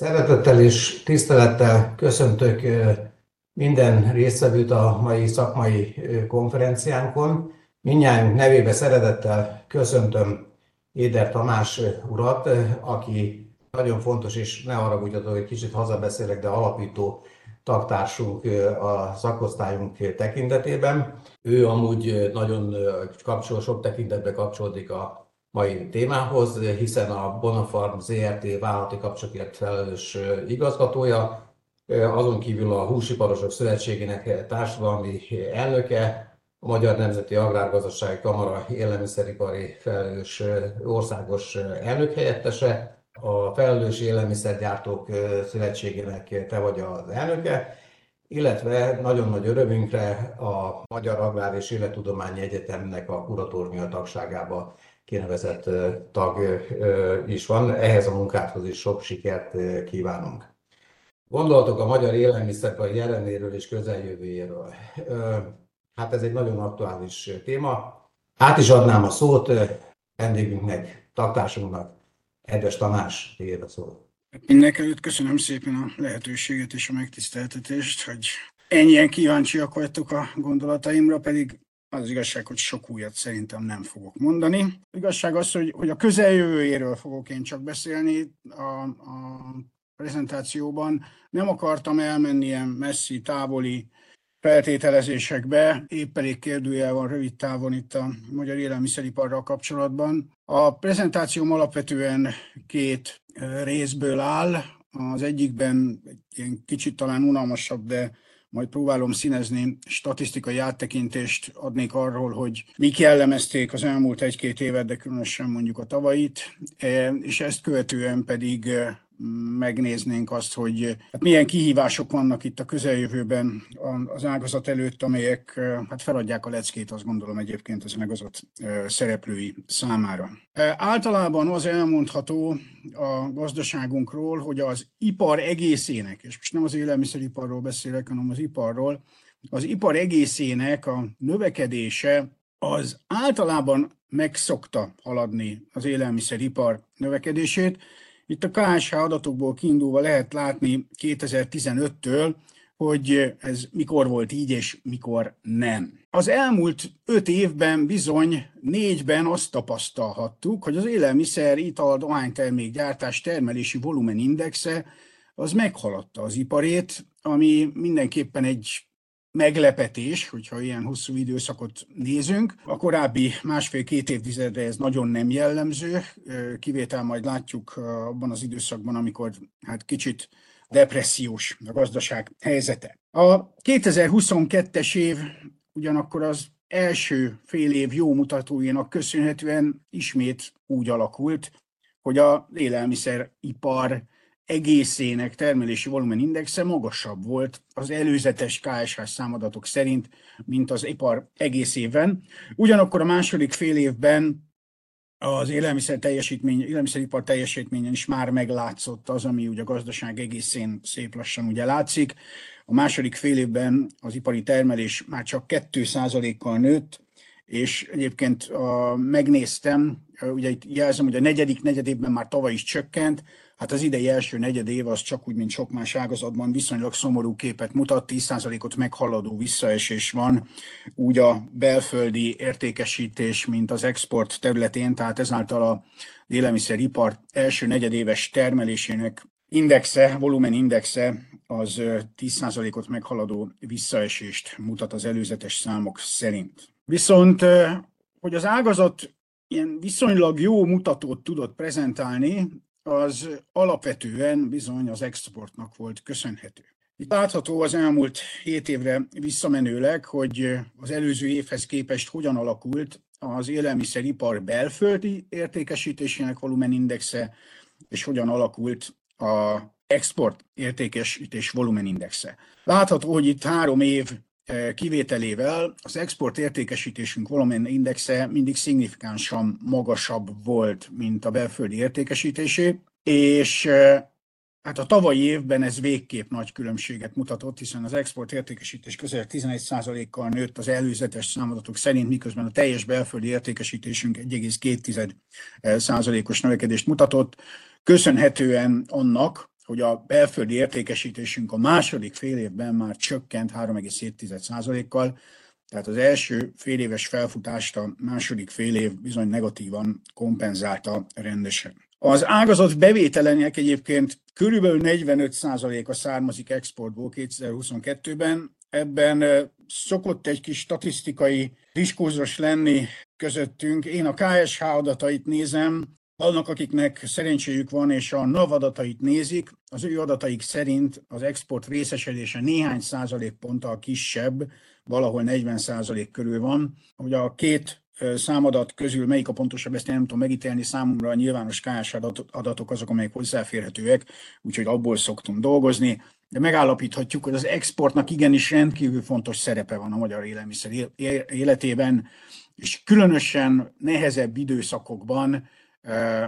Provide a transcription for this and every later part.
Szeretettel és tisztelettel köszöntök minden résztvevőt a mai szakmai konferenciánkon. Mindjárt nevébe szeretettel köszöntöm Éder Tamás urat, aki nagyon fontos, és ne haragudjatok, hogy kicsit hazabeszélek, de alapító tagtársunk a szakosztályunk tekintetében. Ő amúgy nagyon kapcsol, sok tekintetben kapcsolódik a mai témához, hiszen a Bonafarm ZRT vállalati kapcsolatért felelős igazgatója, azon kívül a Húsiparosok Szövetségének társadalmi elnöke, a Magyar Nemzeti Agrárgazdasági Kamara élelmiszeripari felelős országos elnökhelyettese, a Felelős Élelmiszergyártók Szövetségének te vagy az elnöke, illetve nagyon nagy örömünkre a Magyar Agrár és Élettudományi Egyetemnek a kuratóriumia tagságába kinevezett tag is van. Ehhez a munkához is sok sikert kívánunk. Gondolatok a magyar élelmiszeripar jelenéről és közeljövőjéről. Hát ez egy nagyon aktuális téma. Át is adnám a szót vendégünknek, taktársunknak, Edves Tamás, tiéd a szó. Mindenek köszönöm szépen a lehetőséget és a megtiszteltetést, hogy ennyien kíváncsiak vagytok a gondolataimra, pedig az igazság, hogy sok újat szerintem nem fogok mondani. Igazság az, hogy, hogy a közeljövőjéről fogok én csak beszélni a, a prezentációban. Nem akartam elmenni ilyen messzi, távoli feltételezésekbe, épp elég kérdőjel van rövid távon itt a magyar élelmiszeriparral kapcsolatban. A prezentációm alapvetően két részből áll. Az egyikben egy ilyen kicsit talán unalmasabb, de majd próbálom színezni, statisztikai áttekintést adnék arról, hogy mik jellemezték az elmúlt egy-két évet, de különösen mondjuk a tavait, e, és ezt követően pedig e, megnéznénk azt, hogy hát milyen kihívások vannak itt a közeljövőben az ágazat előtt, amelyek hát feladják a leckét, azt gondolom egyébként az ágazat szereplői számára. Általában az elmondható a gazdaságunkról, hogy az ipar egészének, és most nem az élelmiszeriparról beszélek, hanem az iparról, az ipar egészének a növekedése az általában megszokta haladni az élelmiszeripar növekedését. Itt a KSH adatokból kiindulva lehet látni 2015-től, hogy ez mikor volt így, és mikor nem. Az elmúlt öt évben bizony négyben azt tapasztalhattuk, hogy az élelmiszer, ital, dohánytermékgyártás termelési volumenindexe az meghaladta az iparét, ami mindenképpen egy meglepetés, hogyha ilyen hosszú időszakot nézünk. A korábbi másfél-két évtizedre ez nagyon nem jellemző, kivétel majd látjuk abban az időszakban, amikor hát kicsit depressziós a gazdaság helyzete. A 2022-es év ugyanakkor az első fél év jó mutatóinak köszönhetően ismét úgy alakult, hogy a élelmiszeripar egészének termelési volumen indexe magasabb volt az előzetes KSH számadatok szerint, mint az ipar egészében. Ugyanakkor a második fél évben az élelmiszer teljesítmény, élelmiszeripar teljesítményen is már meglátszott az, ami ugye a gazdaság egészén szép lassan ugye látszik. A második fél évben az ipari termelés már csak 2%-kal nőtt, és egyébként a, megnéztem, ugye itt jelzem, hogy a negyedik negyedében már tavaly is csökkent, hát az idei első negyed év az csak úgy, mint sok más ágazatban viszonylag szomorú képet mutat, 10%-ot meghaladó visszaesés van, úgy a belföldi értékesítés, mint az export területén, tehát ezáltal a élelmiszeripar első negyedéves termelésének indexe, volumen indexe az 10%-ot meghaladó visszaesést mutat az előzetes számok szerint. Viszont, hogy az ágazat ilyen viszonylag jó mutatót tudott prezentálni, az alapvetően bizony az exportnak volt köszönhető. Itt látható az elmúlt 7 évre visszamenőleg, hogy az előző évhez képest hogyan alakult az élelmiszeripar belföldi értékesítésének volumenindexe, és hogyan alakult a export értékesítés volumenindexe. Látható, hogy itt három év kivételével az export értékesítésünk volumen indexe mindig szignifikánsan magasabb volt, mint a belföldi értékesítésé, és hát a tavalyi évben ez végképp nagy különbséget mutatott, hiszen az export értékesítés közel 11%-kal nőtt az előzetes számadatok szerint, miközben a teljes belföldi értékesítésünk 1,2%-os növekedést mutatott, köszönhetően annak, hogy a belföldi értékesítésünk a második fél évben már csökkent 3,7%-kal, tehát az első fél éves felfutást a második fél év bizony negatívan kompenzálta rendesen. Az ágazat bevételenek egyébként körülbelül 45%-a származik exportból 2022-ben. Ebben szokott egy kis statisztikai diskurzus lenni közöttünk. Én a KSH adatait nézem, annak, akiknek szerencséjük van, és a NAV adatait nézik, az ő adataik szerint az export részesedése néhány százalékponttal kisebb, valahol 40 százalék körül van. Ugye a két számadat közül melyik a pontosabb, ezt én nem tudom megítélni, számomra a nyilvános KS adatok azok, amelyek hozzáférhetőek, úgyhogy abból szoktunk dolgozni, de megállapíthatjuk, hogy az exportnak igenis rendkívül fontos szerepe van a magyar élelmiszer életében, és különösen nehezebb időszakokban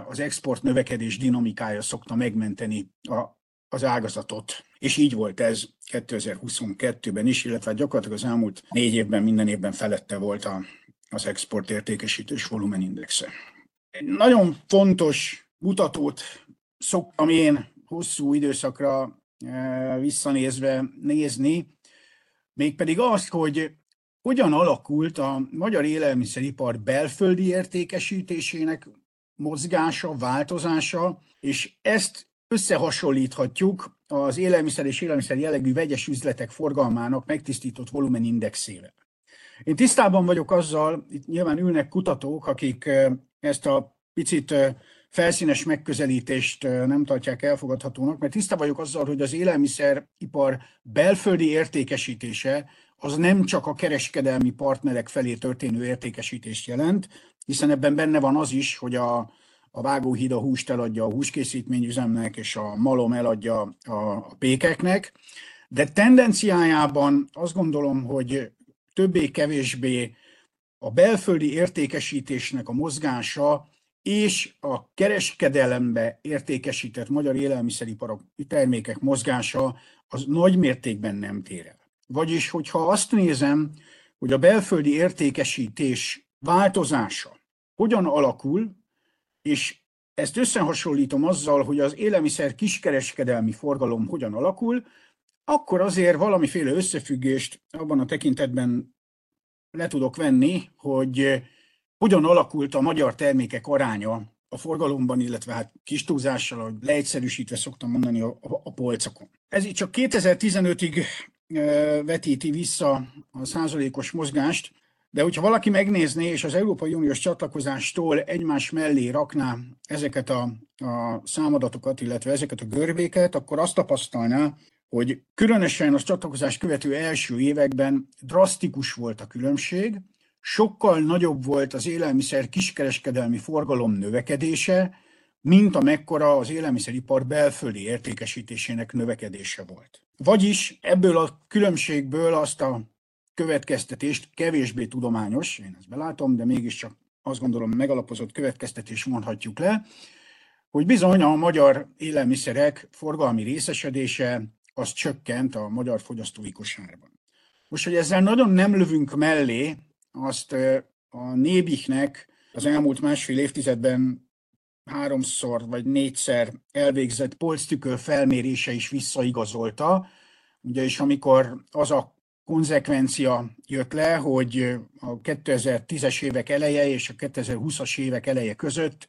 az export növekedés dinamikája szokta megmenteni a, az ágazatot. És így volt ez 2022-ben is, illetve gyakorlatilag az elmúlt négy évben minden évben felette volt a, az export értékesítés volumenindexe. Egy nagyon fontos mutatót szoktam én hosszú időszakra visszanézve nézni, mégpedig azt, hogy hogyan alakult a magyar élelmiszeripar belföldi értékesítésének mozgása, változása, és ezt összehasonlíthatjuk az élelmiszer és élelmiszer jellegű vegyes üzletek forgalmának megtisztított volumenindexével. Én tisztában vagyok azzal, itt nyilván ülnek kutatók, akik ezt a picit felszínes megközelítést nem tartják elfogadhatónak, mert tisztában vagyok azzal, hogy az élelmiszeripar belföldi értékesítése az nem csak a kereskedelmi partnerek felé történő értékesítést jelent, hiszen ebben benne van az is, hogy a, a vágóhíd a húst eladja a húskészítményüzemnek, és a malom eladja a, a pékeknek, de tendenciájában azt gondolom, hogy többé-kevésbé a belföldi értékesítésnek a mozgása és a kereskedelembe értékesített magyar élelmiszeriparok termékek mozgása az nagy mértékben nem tér el. Vagyis, hogyha azt nézem, hogy a belföldi értékesítés változása hogyan alakul, és ezt összehasonlítom azzal, hogy az élelmiszer kiskereskedelmi forgalom hogyan alakul, akkor azért valamiféle összefüggést abban a tekintetben le tudok venni, hogy hogyan alakult a magyar termékek aránya a forgalomban, illetve hát kis túlzással, leegyszerűsítve szoktam mondani a, a, polcokon. Ez így csak 2015-ig vetíti vissza a százalékos mozgást, de hogyha valaki megnézné, és az Európai Uniós csatlakozástól egymás mellé rakná ezeket a, a számadatokat, illetve ezeket a görbéket, akkor azt tapasztalná, hogy különösen a csatlakozás követő első években drasztikus volt a különbség, sokkal nagyobb volt az élelmiszer kiskereskedelmi forgalom növekedése, mint amekkora az élelmiszeripar belföldi értékesítésének növekedése volt. Vagyis ebből a különbségből azt a következtetést kevésbé tudományos, én ezt belátom, de mégiscsak azt gondolom megalapozott következtetés mondhatjuk le, hogy bizony a magyar élelmiszerek forgalmi részesedése az csökkent a magyar fogyasztói kosárban. Most, hogy ezzel nagyon nem lövünk mellé, azt a Nébichnek az elmúlt másfél évtizedben háromszor vagy négyszer elvégzett polctükör felmérése is visszaigazolta. Ugye, amikor az a konzekvencia jött le, hogy a 2010-es évek eleje és a 2020-as évek eleje között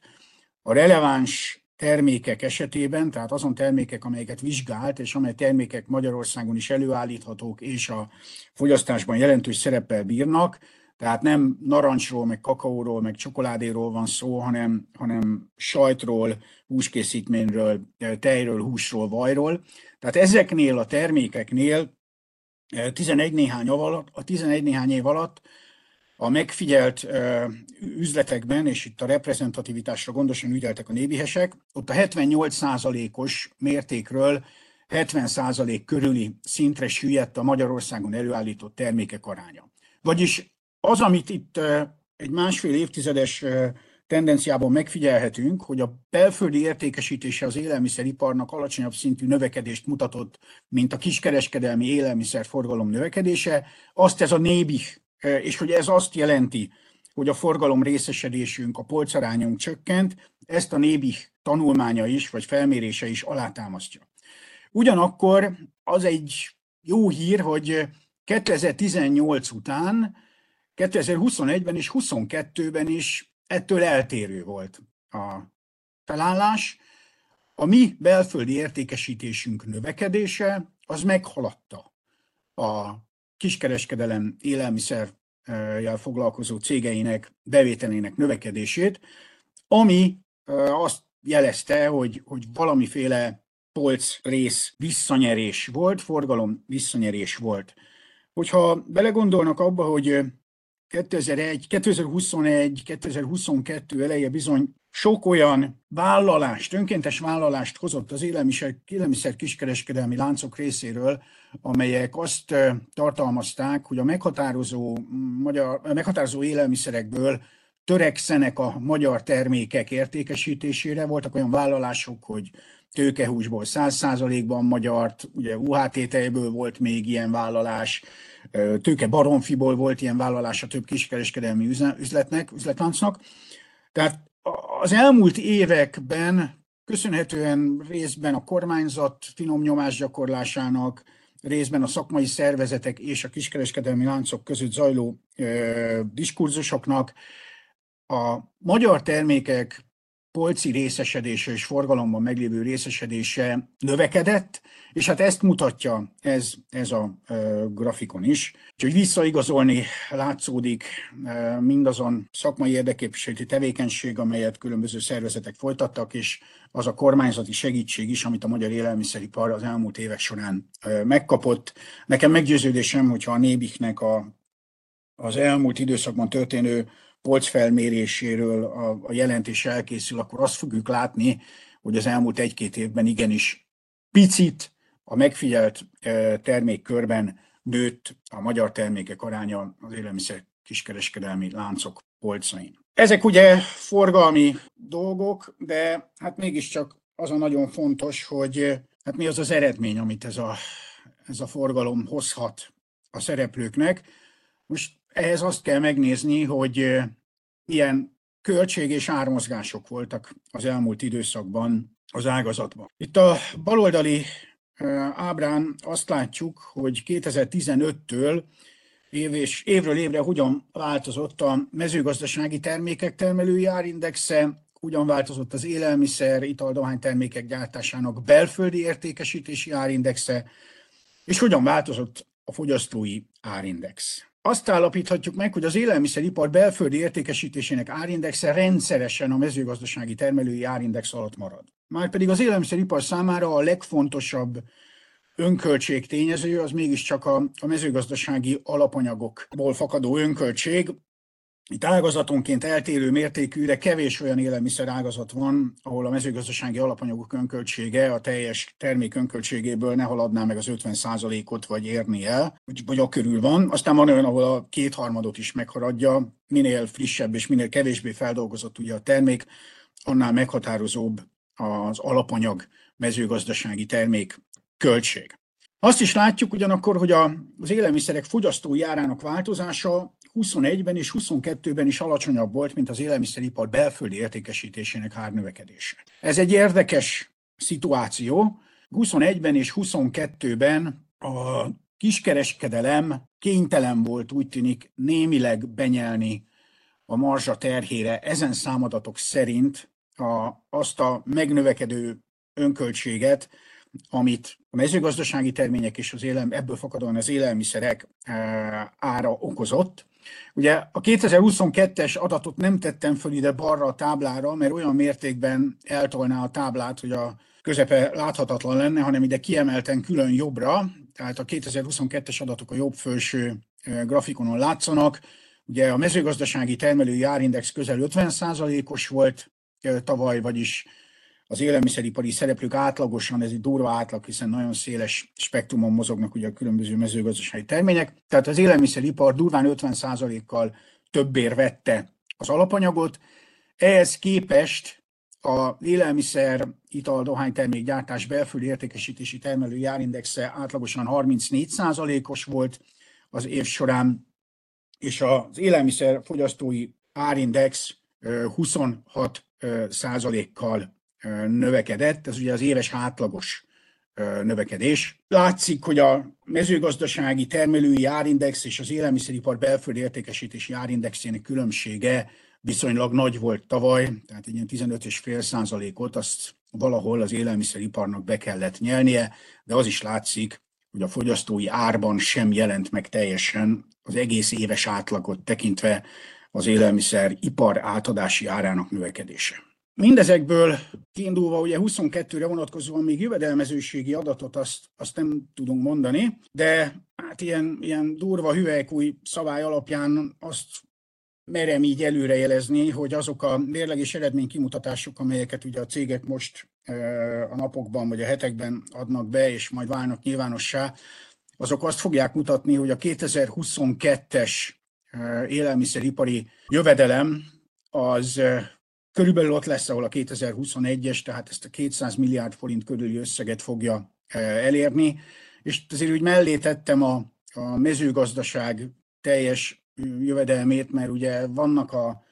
a releváns termékek esetében, tehát azon termékek, amelyeket vizsgált, és amely termékek Magyarországon is előállíthatók, és a fogyasztásban jelentős szereppel bírnak, tehát nem narancsról, meg kakaóról, meg csokoládéról van szó, hanem, hanem sajtról, húskészítményről, tejről, húsról, vajról. Tehát ezeknél a termékeknél 11 néhány, alatt, a 11 néhány év alatt a megfigyelt üzletekben, és itt a reprezentativitásra gondosan ügyeltek a nébihesek, ott a 78%-os mértékről 70% körüli szintre süllyedt a Magyarországon előállított termékek aránya. Vagyis az, amit itt egy másfél évtizedes tendenciában megfigyelhetünk, hogy a belföldi értékesítése az élelmiszeriparnak alacsonyabb szintű növekedést mutatott, mint a kiskereskedelmi élelmiszerforgalom növekedése, azt ez a nébih, és hogy ez azt jelenti, hogy a forgalom részesedésünk, a polcarányunk csökkent, ezt a nébih tanulmánya is, vagy felmérése is alátámasztja. Ugyanakkor az egy jó hír, hogy 2018 után 2021-ben és 2022-ben is ettől eltérő volt a felállás. A mi belföldi értékesítésünk növekedése az meghaladta a kiskereskedelem élelmiszerjel foglalkozó cégeinek bevételének növekedését, ami azt jelezte, hogy, hogy valamiféle polc rész visszanyerés volt, forgalom visszanyerés volt. Hogyha belegondolnak abba, hogy 2001, 2021, 2022 eleje bizony sok olyan vállalást, önkéntes vállalást hozott az élelmiszer, élelmiszer kiskereskedelmi láncok részéről, amelyek azt tartalmazták, hogy a meghatározó, magyar, a meghatározó élelmiszerekből törekszenek a magyar termékek értékesítésére. Voltak olyan vállalások, hogy tőkehúsból 100%-ban magyart, ugye UHT tejből volt még ilyen vállalás, tőke baromfiból volt ilyen vállalás a több kiskereskedelmi üzletnek, üzletláncnak. Tehát az elmúlt években köszönhetően részben a kormányzat finom nyomásgyakorlásának, részben a szakmai szervezetek és a kiskereskedelmi láncok között zajló ö, diskurzusoknak a magyar termékek polci részesedése és forgalomban meglévő részesedése növekedett, és hát ezt mutatja ez, ez a e, grafikon is. Úgyhogy visszaigazolni látszódik e, mindazon szakmai érdeképviseleti tevékenység, amelyet különböző szervezetek folytattak, és az a kormányzati segítség is, amit a magyar élelmiszeripar az elmúlt évek során e, megkapott. Nekem meggyőződésem, hogyha a Nébiknek a, az elmúlt időszakban történő polcfelméréséről a, a jelentés elkészül, akkor azt fogjuk látni, hogy az elmúlt egy-két évben igenis picit a megfigyelt termékkörben nőtt a magyar termékek aránya az élelmiszer kiskereskedelmi láncok polcain. Ezek ugye forgalmi dolgok, de hát mégiscsak az a nagyon fontos, hogy hát mi az az eredmény, amit ez a, ez a forgalom hozhat a szereplőknek. Most ehhez azt kell megnézni, hogy milyen költség és ármozgások voltak az elmúlt időszakban az ágazatban. Itt a baloldali ábrán azt látjuk, hogy 2015-től év és évről évre hogyan változott a mezőgazdasági termékek termelői árindexe, hogyan változott az élelmiszer, ital, termékek gyártásának belföldi értékesítési árindexe, és hogyan változott a fogyasztói árindex. Azt állapíthatjuk meg, hogy az élelmiszeripar belföldi értékesítésének árindexe rendszeresen a mezőgazdasági termelői árindex alatt marad. Márpedig az élelmiszeripar számára a legfontosabb önköltség tényező az mégiscsak a, a mezőgazdasági alapanyagokból fakadó önköltség, itt ágazatonként eltérő mértékű, de kevés olyan élelmiszer ágazat van, ahol a mezőgazdasági alapanyagok önköltsége a teljes termék önköltségéből ne haladná meg az 50%-ot, vagy érni el, vagy a körül van. Aztán van olyan, ahol a kétharmadot is megharadja, minél frissebb és minél kevésbé feldolgozott ugye a termék, annál meghatározóbb az alapanyag mezőgazdasági termék költség. Azt is látjuk ugyanakkor, hogy az élelmiszerek fogyasztói árának változása 21-ben és 22-ben is alacsonyabb volt, mint az élelmiszeripar belföldi értékesítésének árnövekedése. Ez egy érdekes szituáció. 21-ben és 22-ben a kiskereskedelem kénytelen volt úgy tűnik némileg benyelni a marzsa terhére ezen számadatok szerint a, azt a megnövekedő önköltséget, amit a mezőgazdasági termények és az élelm, ebből fakadóan az élelmiszerek eh, ára okozott. Ugye a 2022-es adatot nem tettem föl ide balra a táblára, mert olyan mértékben eltolná a táblát, hogy a közepe láthatatlan lenne, hanem ide kiemelten külön jobbra, tehát a 2022-es adatok a jobb felső grafikonon látszanak. Ugye a mezőgazdasági termelői árindex közel 50%-os volt tavaly, vagyis az élelmiszeripari szereplők átlagosan, ez egy durva átlag, hiszen nagyon széles spektrumon mozognak ugye a különböző mezőgazdasági termények, tehát az élelmiszeripar durván 50%-kal többér vette az alapanyagot, ehhez képest a élelmiszer, ital, dohánytermék gyártás belföldi értékesítési termelő árindexe átlagosan 34%-os volt az év során, és az élelmiszer fogyasztói árindex 26 százalékkal növekedett, ez ugye az éves átlagos növekedés. Látszik, hogy a mezőgazdasági termelői árindex és az élelmiszeripar belföldi értékesítési árindexének különbsége viszonylag nagy volt tavaly, tehát egy ilyen 15,5 százalékot azt valahol az élelmiszeriparnak be kellett nyelnie, de az is látszik, hogy a fogyasztói árban sem jelent meg teljesen az egész éves átlagot tekintve az élelmiszer ipar átadási árának növekedése. Mindezekből kiindulva ugye 22-re vonatkozóan még jövedelmezőségi adatot azt, azt nem tudunk mondani, de hát ilyen, ilyen durva hüvelykúj szabály alapján azt merem így előrejelezni, hogy azok a mérleg és eredménykimutatások, amelyeket ugye a cégek most a napokban vagy a hetekben adnak be, és majd válnak nyilvánossá, azok azt fogják mutatni, hogy a 2022-es élelmiszeripari jövedelem az körülbelül ott lesz, ahol a 2021-es, tehát ezt a 200 milliárd forint körüli összeget fogja elérni. És azért úgy mellé tettem a, a mezőgazdaság teljes jövedelmét, mert ugye vannak a,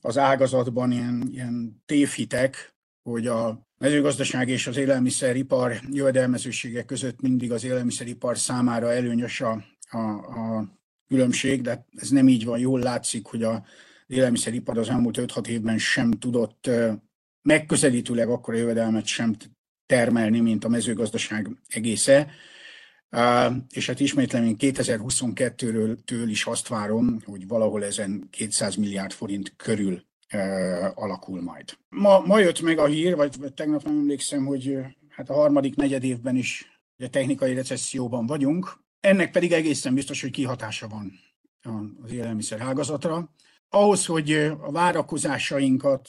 az ágazatban ilyen, ilyen tévhitek, hogy a mezőgazdaság és az élelmiszeripar jövedelmezősége között mindig az élelmiszeripar számára előnyös a, a, a különbség, de ez nem így van. Jól látszik, hogy a élelmiszeripar az elmúlt 5-6 évben sem tudott megközelítőleg akkora jövedelmet sem termelni, mint a mezőgazdaság egésze. És hát ismétlem, én 2022-től is azt várom, hogy valahol ezen 200 milliárd forint körül alakul majd. Ma, ma jött meg a hír, vagy, vagy tegnap nem emlékszem, hogy hát a harmadik negyed évben is ugye, technikai recesszióban vagyunk, ennek pedig egészen biztos, hogy kihatása van az élelmiszer ágazatra. Ahhoz, hogy a várakozásainkat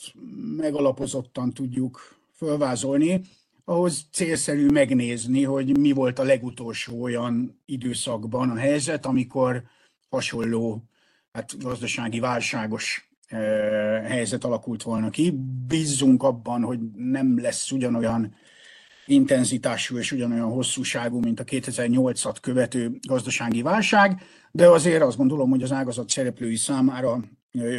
megalapozottan tudjuk fölvázolni, ahhoz célszerű megnézni, hogy mi volt a legutolsó olyan időszakban a helyzet, amikor hasonló hát gazdasági válságos helyzet alakult volna ki. Bízzunk abban, hogy nem lesz ugyanolyan intenzitású és ugyanolyan hosszúságú, mint a 2008-at követő gazdasági válság, de azért azt gondolom, hogy az ágazat szereplői számára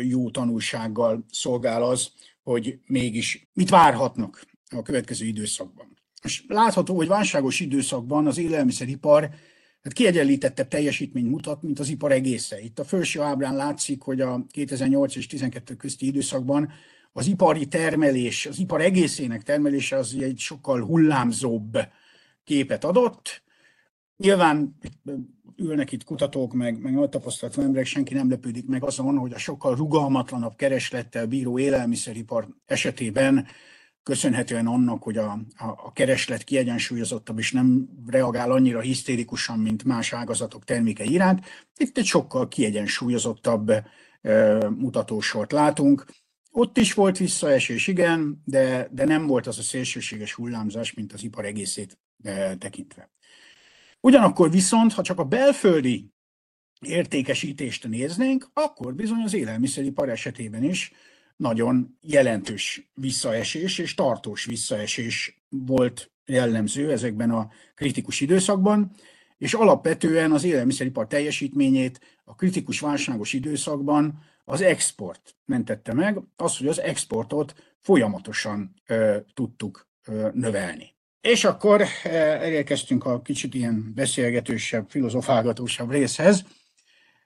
jó tanulsággal szolgál az, hogy mégis mit várhatnak a következő időszakban. És látható, hogy válságos időszakban az élelmiszeripar hát kiegyenlítettebb teljesítményt mutat, mint az ipar egésze. Itt a felső ábrán látszik, hogy a 2008 és 2012 közti időszakban az ipari termelés, az ipar egészének termelése az egy sokkal hullámzóbb képet adott. Nyilván ülnek itt kutatók, meg, meg nagy tapasztalatú emberek, senki nem lepődik meg azon, hogy a sokkal rugalmatlanabb kereslettel bíró élelmiszeripar esetében köszönhetően annak, hogy a, a, a kereslet kiegyensúlyozottabb és nem reagál annyira hisztérikusan, mint más ágazatok terméke iránt, itt egy sokkal kiegyensúlyozottabb e, mutatósort látunk. Ott is volt visszaesés, igen, de, de nem volt az a szélsőséges hullámzás, mint az ipar egészét e, tekintve. Ugyanakkor viszont, ha csak a belföldi értékesítést néznénk, akkor bizony az élelmiszeripar esetében is nagyon jelentős visszaesés és tartós visszaesés volt jellemző ezekben a kritikus időszakban, és alapvetően az élelmiszeripar teljesítményét a kritikus válságos időszakban az export mentette meg, az, hogy az exportot folyamatosan ö, tudtuk ö, növelni. És akkor elérkeztünk a kicsit ilyen beszélgetősebb, filozofálgatósabb részhez,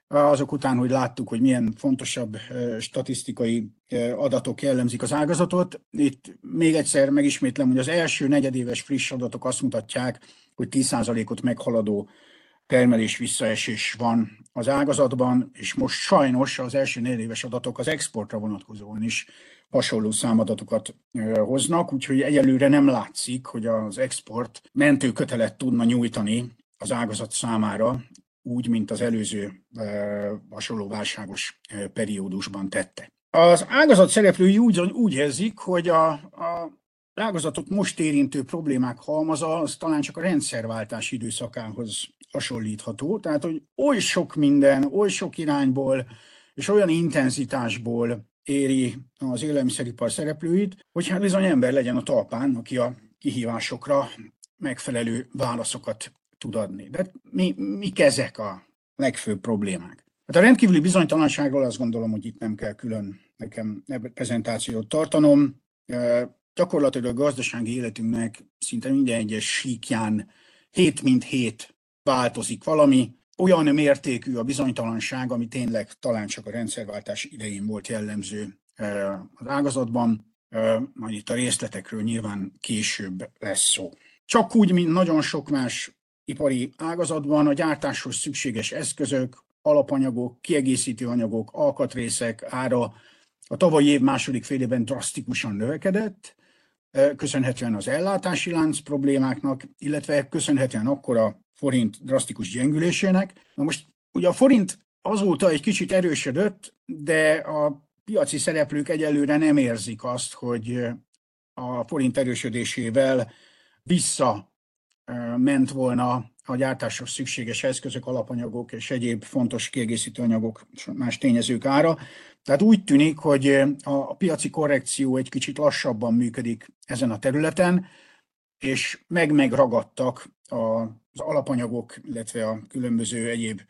azok után, hogy láttuk, hogy milyen fontosabb statisztikai adatok jellemzik az ágazatot. Itt még egyszer megismétlem, hogy az első negyedéves friss adatok azt mutatják, hogy 10%-ot meghaladó termelés visszaesés van az ágazatban, és most sajnos az első negyedéves adatok az exportra vonatkozóan is hasonló számadatokat hoznak, úgyhogy egyelőre nem látszik, hogy az export mentőkötelet tudna nyújtani az ágazat számára, úgy, mint az előző hasonló válságos periódusban tette. Az ágazat szereplői úgy, úgy érzik, hogy a, a ágazatot most érintő problémák halmaza az talán csak a rendszerváltás időszakához hasonlítható. Tehát, hogy oly sok minden, oly sok irányból és olyan intenzitásból éri az élelmiszeripar szereplőit, hogy hát bizony ember legyen a talpán, aki a kihívásokra megfelelő válaszokat tud adni. De mi, mik ezek a legfőbb problémák? Hát a rendkívüli bizonytalanságról azt gondolom, hogy itt nem kell külön nekem prezentációt tartanom. gyakorlatilag a gazdasági életünknek szinte minden egyes síkján hét mint hét változik valami, olyan mértékű a bizonytalanság, ami tényleg talán csak a rendszerváltás idején volt jellemző az ágazatban, majd itt a részletekről nyilván később lesz szó. Csak úgy, mint nagyon sok más ipari ágazatban a gyártáshoz szükséges eszközök, alapanyagok, kiegészítő anyagok, alkatrészek ára a tavalyi év második félében drasztikusan növekedett, köszönhetően az ellátási lánc problémáknak, illetve köszönhetően a forint drasztikus gyengülésének. Na most ugye a forint azóta egy kicsit erősödött, de a piaci szereplők egyelőre nem érzik azt, hogy a forint erősödésével vissza ment volna a gyártásra szükséges eszközök, alapanyagok és egyéb fontos kiegészítő anyagok más tényezők ára. Tehát úgy tűnik, hogy a piaci korrekció egy kicsit lassabban működik ezen a területen, és meg-megragadtak az alapanyagok, illetve a különböző egyéb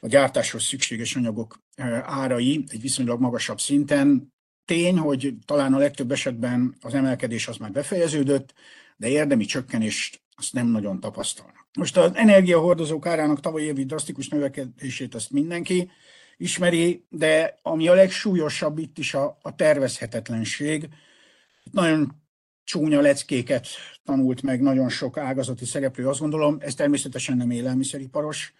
a gyártáshoz szükséges anyagok árai egy viszonylag magasabb szinten. Tény, hogy talán a legtöbb esetben az emelkedés az már befejeződött, de érdemi csökkenést azt nem nagyon tapasztalnak. Most az energiahordozók árának tavalyi évi drasztikus növekedését azt mindenki ismeri, de ami a legsúlyosabb itt is a, a tervezhetetlenség. Nagyon csúnya leckéket tanult meg nagyon sok ágazati szereplő, azt gondolom, ez természetesen nem élelmiszeriparos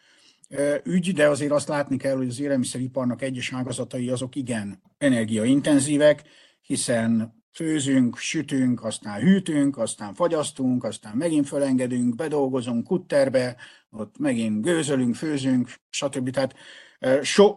ügy, de azért azt látni kell, hogy az élelmiszeriparnak egyes ágazatai azok igen energiaintenzívek, hiszen főzünk, sütünk, aztán hűtünk, aztán fagyasztunk, aztán megint fölengedünk, bedolgozunk kutterbe, ott megint gőzölünk, főzünk, stb. Tehát so,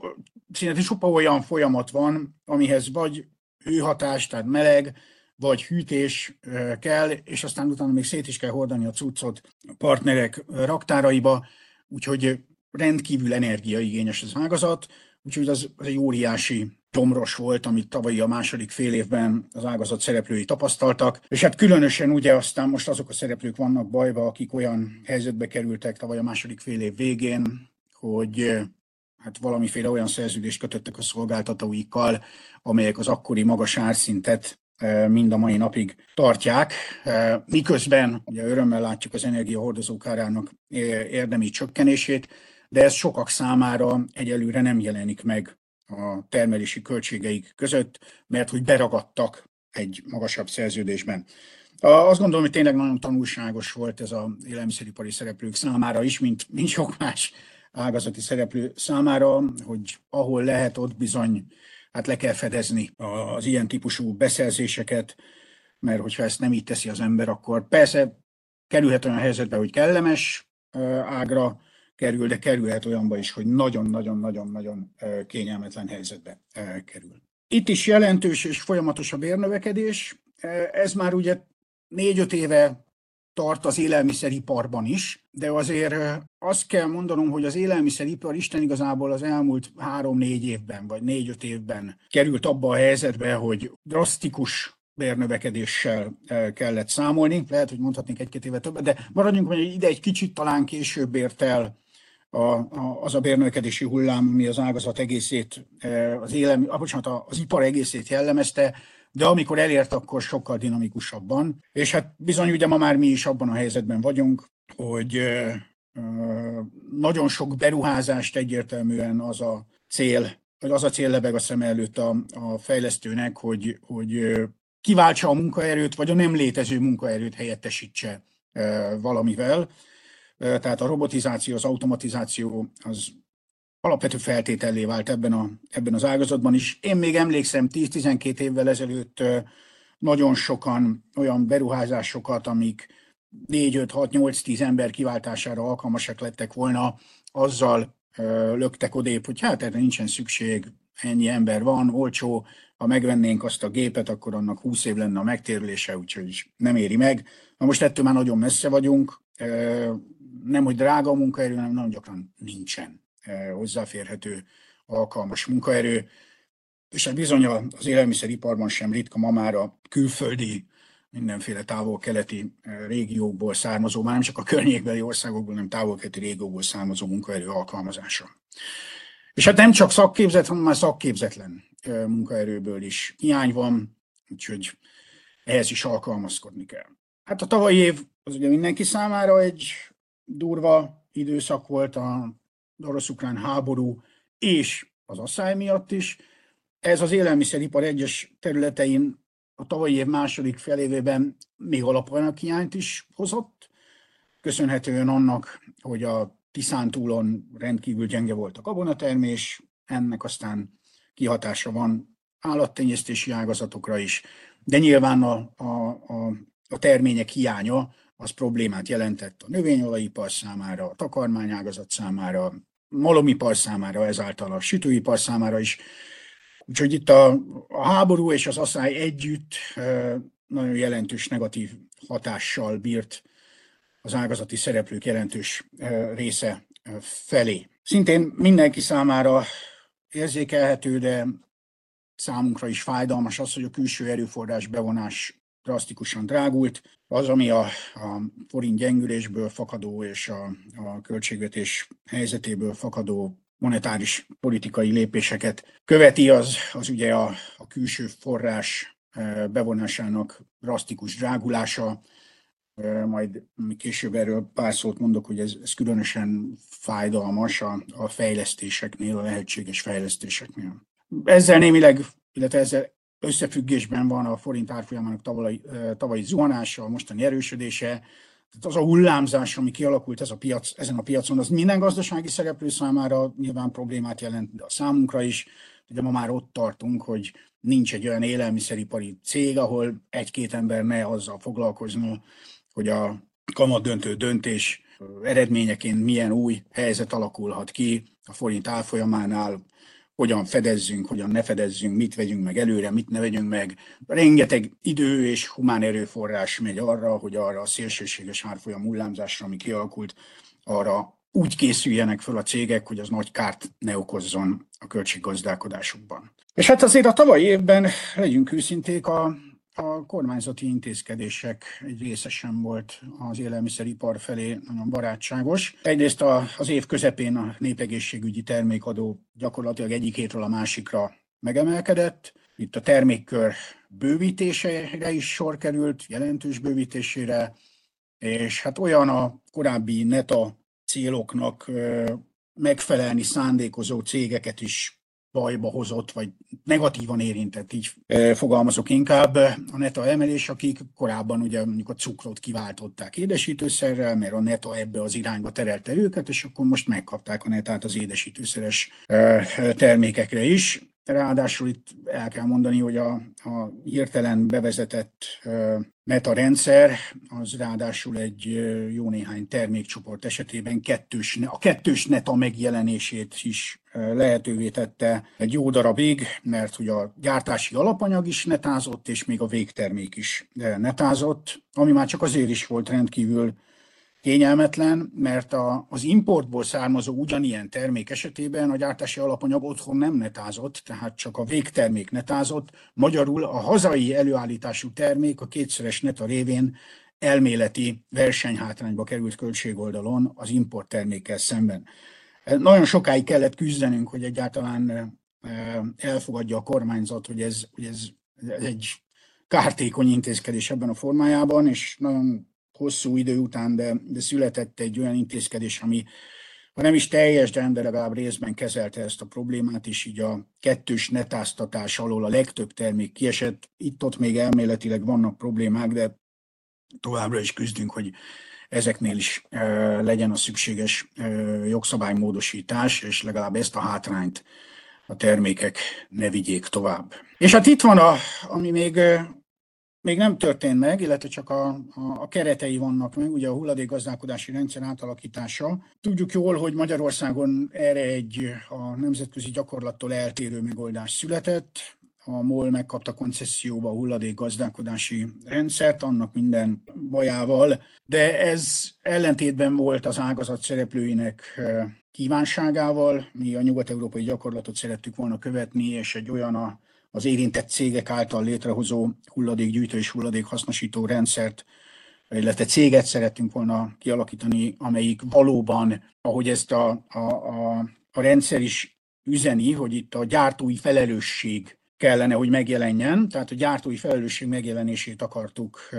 szinte sopa olyan folyamat van, amihez vagy hőhatás, tehát meleg, vagy hűtés kell, és aztán utána még szét is kell hordani a cuccot partnerek raktáraiba, úgyhogy rendkívül energiaigényes az ágazat, úgyhogy az, az egy óriási tomros volt, amit tavalyi a második fél évben az ágazat szereplői tapasztaltak, és hát különösen ugye aztán most azok a szereplők vannak bajba, akik olyan helyzetbe kerültek tavaly a második fél év végén, hogy hát valamiféle olyan szerződést kötöttek a szolgáltatóikkal, amelyek az akkori magas árszintet mind a mai napig tartják, miközben ugye örömmel látjuk az energiahordozók árának érdemi csökkenését, de ez sokak számára egyelőre nem jelenik meg a termelési költségeik között, mert hogy beragadtak egy magasabb szerződésben. Azt gondolom, hogy tényleg nagyon tanulságos volt ez az élelmiszeripari szereplők számára is, mint, mint sok más ágazati szereplő számára, hogy ahol lehet, ott bizony hát le kell fedezni az ilyen típusú beszerzéseket, mert hogyha ezt nem így teszi az ember, akkor persze kerülhet olyan helyzetbe, hogy kellemes ágra kerül, de kerülhet olyanba is, hogy nagyon-nagyon-nagyon-nagyon kényelmetlen helyzetbe kerül. Itt is jelentős és folyamatos a bérnövekedés. Ez már ugye négy-öt éve tart az élelmiszeriparban is, de azért azt kell mondanom, hogy az élelmiszeripar Isten igazából az elmúlt három-négy évben, vagy négy-öt évben került abba a helyzetbe, hogy drasztikus bérnövekedéssel kellett számolni. Lehet, hogy mondhatnék egy-két éve többet, de maradjunk, hogy ide egy kicsit talán később ért el a, a, az a bérnövekedési hullám, ami az ágazat egészét, az, élelmi, ah, bocsánat, az ipar egészét jellemezte, de amikor elért, akkor sokkal dinamikusabban. És hát bizony ugye ma már mi is abban a helyzetben vagyunk, hogy nagyon sok beruházást egyértelműen az a cél, vagy az a cél lebeg a szem előtt a, a fejlesztőnek, hogy, hogy kiváltsa a munkaerőt, vagy a nem létező munkaerőt helyettesítse valamivel. Tehát a robotizáció, az automatizáció az alapvető feltétellé vált ebben, a, ebben az ágazatban is. Én még emlékszem 10-12 évvel ezelőtt nagyon sokan olyan beruházásokat, amik 4-5-6-8-10 ember kiváltására alkalmasak lettek volna, azzal löktek odébb, hogy hát erre nincsen szükség, ennyi ember van, olcsó, ha megvennénk azt a gépet, akkor annak 20 év lenne a megtérülése, úgyhogy nem éri meg. Na most ettől már nagyon messze vagyunk, nem hogy drága a munkaerő, hanem nagyon gyakran nincsen hozzáférhető alkalmas munkaerő, és hát bizony az élelmiszeriparban sem ritka ma már a külföldi, mindenféle távol-keleti régiókból származó, már nem csak a környékbeli országokból, hanem távol-keleti régiókból származó munkaerő alkalmazása. És hát nem csak szakképzett, hanem már szakképzetlen munkaerőből is hiány van, úgyhogy ehhez is alkalmazkodni kell. Hát a tavalyi év az ugye mindenki számára egy durva időszak volt a orosz-ukrán háború és az asszály miatt is. Ez az élelmiszeripar egyes területein a tavalyi év második felévében még alapanyag hiányt is hozott, köszönhetően annak, hogy a Tiszántúlon rendkívül gyenge volt a gabonatermés, ennek aztán kihatása van állattenyésztési ágazatokra is, de nyilván a, a, a, a termények hiánya az problémát jelentett a növényolajipar számára, a takarmányágazat számára, malomipar számára, ezáltal a sütőipar számára is. Úgyhogy itt a, a háború és az asszály együtt nagyon jelentős negatív hatással bírt az ágazati szereplők jelentős része felé. Szintén mindenki számára érzékelhető, de számunkra is fájdalmas az, hogy a külső erőforrás bevonás drasztikusan drágult. Az, ami a, a forint gyengülésből fakadó és a, a költségvetés helyzetéből fakadó monetáris politikai lépéseket követi, az, az ugye a, a külső forrás bevonásának drasztikus drágulása, majd később erről pár szót mondok, hogy ez, ez különösen fájdalmas a, a fejlesztéseknél, a lehetséges fejlesztéseknél. Ezzel némileg, illetve ezzel összefüggésben van a forint árfolyamának tavalyi, tavalyi zuhanása, a mostani erősödése, tehát az a hullámzás, ami kialakult ez a piac, ezen a piacon, az minden gazdasági szereplő számára nyilván problémát jelent, de a számunkra is. Ugye ma már ott tartunk, hogy nincs egy olyan élelmiszeripari cég, ahol egy-két ember ne azzal foglalkozna, hogy a kamat döntő döntés eredményeként milyen új helyzet alakulhat ki a forint árfolyamánál, hogyan fedezzünk, hogyan ne fedezzünk, mit vegyünk meg előre, mit ne vegyünk meg. Rengeteg idő és humán erőforrás megy arra, hogy arra a szélsőséges árfolyam hullámzásra, ami kialakult, arra úgy készüljenek föl a cégek, hogy az nagy kárt ne okozzon a költséggazdálkodásukban. És hát azért a tavalyi évben, legyünk őszinték, a a kormányzati intézkedések egy része sem volt az élelmiszeripar felé nagyon barátságos. Egyrészt az év közepén a népegészségügyi termékadó gyakorlatilag egyik hétről a másikra megemelkedett. Itt a termékkör bővítésére is sor került, jelentős bővítésére, és hát olyan a korábbi neta céloknak megfelelni szándékozó cégeket is bajba hozott, vagy negatívan érintett, így fogalmazok inkább a neta emelés, akik korábban ugye mondjuk a cukrot kiváltották édesítőszerrel, mert a neta ebbe az irányba terelte őket, és akkor most megkapták a netát az édesítőszeres termékekre is. Ráadásul itt el kell mondani, hogy a, a hirtelen bevezetett meta rendszer az ráadásul egy jó néhány termékcsoport esetében kettős, a kettős neta megjelenését is lehetővé tette egy jó darabig, mert hogy a gyártási alapanyag is netázott, és még a végtermék is netázott, ami már csak azért is volt rendkívül kényelmetlen, mert a, az importból származó ugyanilyen termék esetében a gyártási alapanyag otthon nem netázott, tehát csak a végtermék netázott. Magyarul a hazai előállítású termék a kétszeres neta révén elméleti versenyhátrányba került költségoldalon az import termékkel szemben. Nagyon sokáig kellett küzdenünk, hogy egyáltalán elfogadja a kormányzat, hogy ez, hogy ez, egy kártékony intézkedés ebben a formájában, és nagyon hosszú idő után, de, de született egy olyan intézkedés, ami ha nem is teljes, de legalább részben kezelte ezt a problémát, és így a kettős netáztatás alól a legtöbb termék kiesett. Itt-ott még elméletileg vannak problémák, de továbbra is küzdünk, hogy ezeknél is legyen a szükséges jogszabálymódosítás, és legalább ezt a hátrányt a termékek ne vigyék tovább. És hát itt van, a, ami még még nem történt meg, illetve csak a, a, a keretei vannak meg, ugye a hulladékgazdálkodási rendszer átalakítása. Tudjuk jól, hogy Magyarországon erre egy a nemzetközi gyakorlattól eltérő megoldás született. A MOL megkapta koncesszióba a hulladékgazdálkodási rendszert, annak minden bajával, de ez ellentétben volt az ágazat szereplőinek kívánságával. Mi a nyugat-európai gyakorlatot szerettük volna követni, és egy olyan a az érintett cégek által létrehozó hulladékgyűjtő és hulladékhasznosító rendszert, illetve céget szerettünk volna kialakítani, amelyik valóban, ahogy ezt a, a, a, a rendszer is üzeni, hogy itt a gyártói felelősség kellene, hogy megjelenjen, tehát a gyártói felelősség megjelenését akartuk